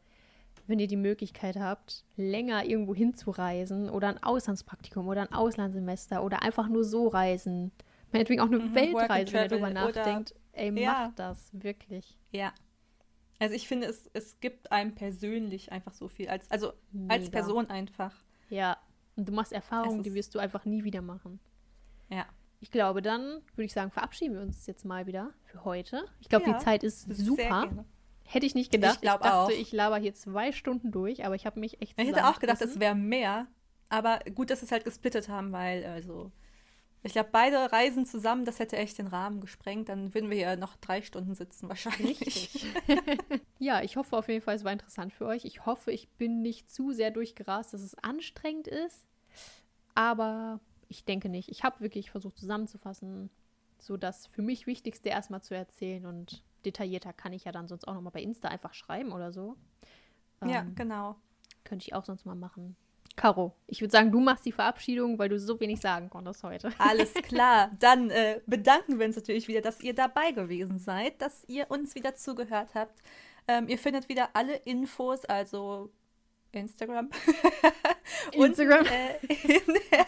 wenn ihr die Möglichkeit habt, länger irgendwo hinzureisen oder ein Auslandspraktikum oder ein Auslandssemester oder einfach nur so reisen, meinetwegen auch eine Mhm, Weltreise, wenn darüber Travel oder- nachdenkt, ey, Ja. macht das, wirklich. Ja. Also ich finde, es, es gibt einem persönlich einfach so viel. Als, also als Mega. Person einfach. Ja, und du machst Erfahrungen, die wirst du einfach nie wieder machen. Ja. Ich glaube, dann würde ich sagen, verabschieden wir uns jetzt mal wieder für heute. Ich glaube, Ja, die Zeit ist super. Hätte ich nicht gedacht. Ich glaub dachte, auch. ich laber hier zwei Stunden durch, aber ich habe mich echt Ich hätte auch gedacht, es wäre mehr. Aber gut, dass wir es halt gesplittet haben, weil, also, ich glaube, beide Reisen zusammen, das hätte echt den Rahmen gesprengt. Dann würden wir hier noch drei Stunden sitzen, wahrscheinlich. <laughs> Ja, ich hoffe auf jeden Fall, es war interessant für euch. Ich hoffe, ich bin nicht zu sehr durchgerast, dass es anstrengend ist. Aber ich denke nicht. Ich habe wirklich versucht zusammenzufassen, so das für mich Wichtigste erstmal zu erzählen und detaillierter kann ich ja dann sonst auch nochmal bei Insta einfach schreiben oder so. Ja, Ähm, genau. Könnte ich auch sonst mal machen. Caro, ich würde sagen, du machst die Verabschiedung, weil du so wenig sagen konntest heute. <laughs> Alles klar. Dann äh, bedanken wir uns natürlich wieder, dass ihr dabei gewesen seid, dass ihr uns wieder zugehört habt. Ähm, ihr findet wieder alle Infos, also Instagram. <laughs> Instagram. Und, äh, in der,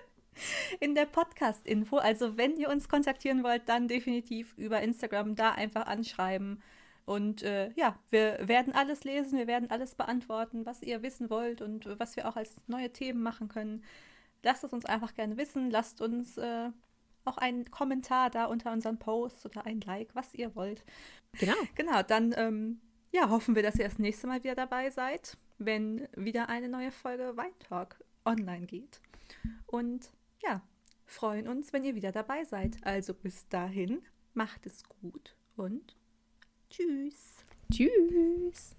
<laughs> in der Podcast-Info. Also wenn ihr uns kontaktieren wollt, dann definitiv über Instagram da einfach anschreiben. Und äh, ja, wir werden alles lesen, wir werden alles beantworten, was ihr wissen wollt und äh, was wir auch als neue Themen machen können. Lasst es uns einfach gerne wissen. Lasst uns äh, auch einen Kommentar da unter unseren Posts oder ein Like, was ihr wollt. Genau. Genau, dann ähm, ja, hoffen wir, dass ihr das nächste Mal wieder dabei seid, wenn wieder eine neue Folge Wein Talk online geht. Und ja, freuen uns, wenn ihr wieder dabei seid. Also bis dahin, macht es gut und tschüss. Tschüss.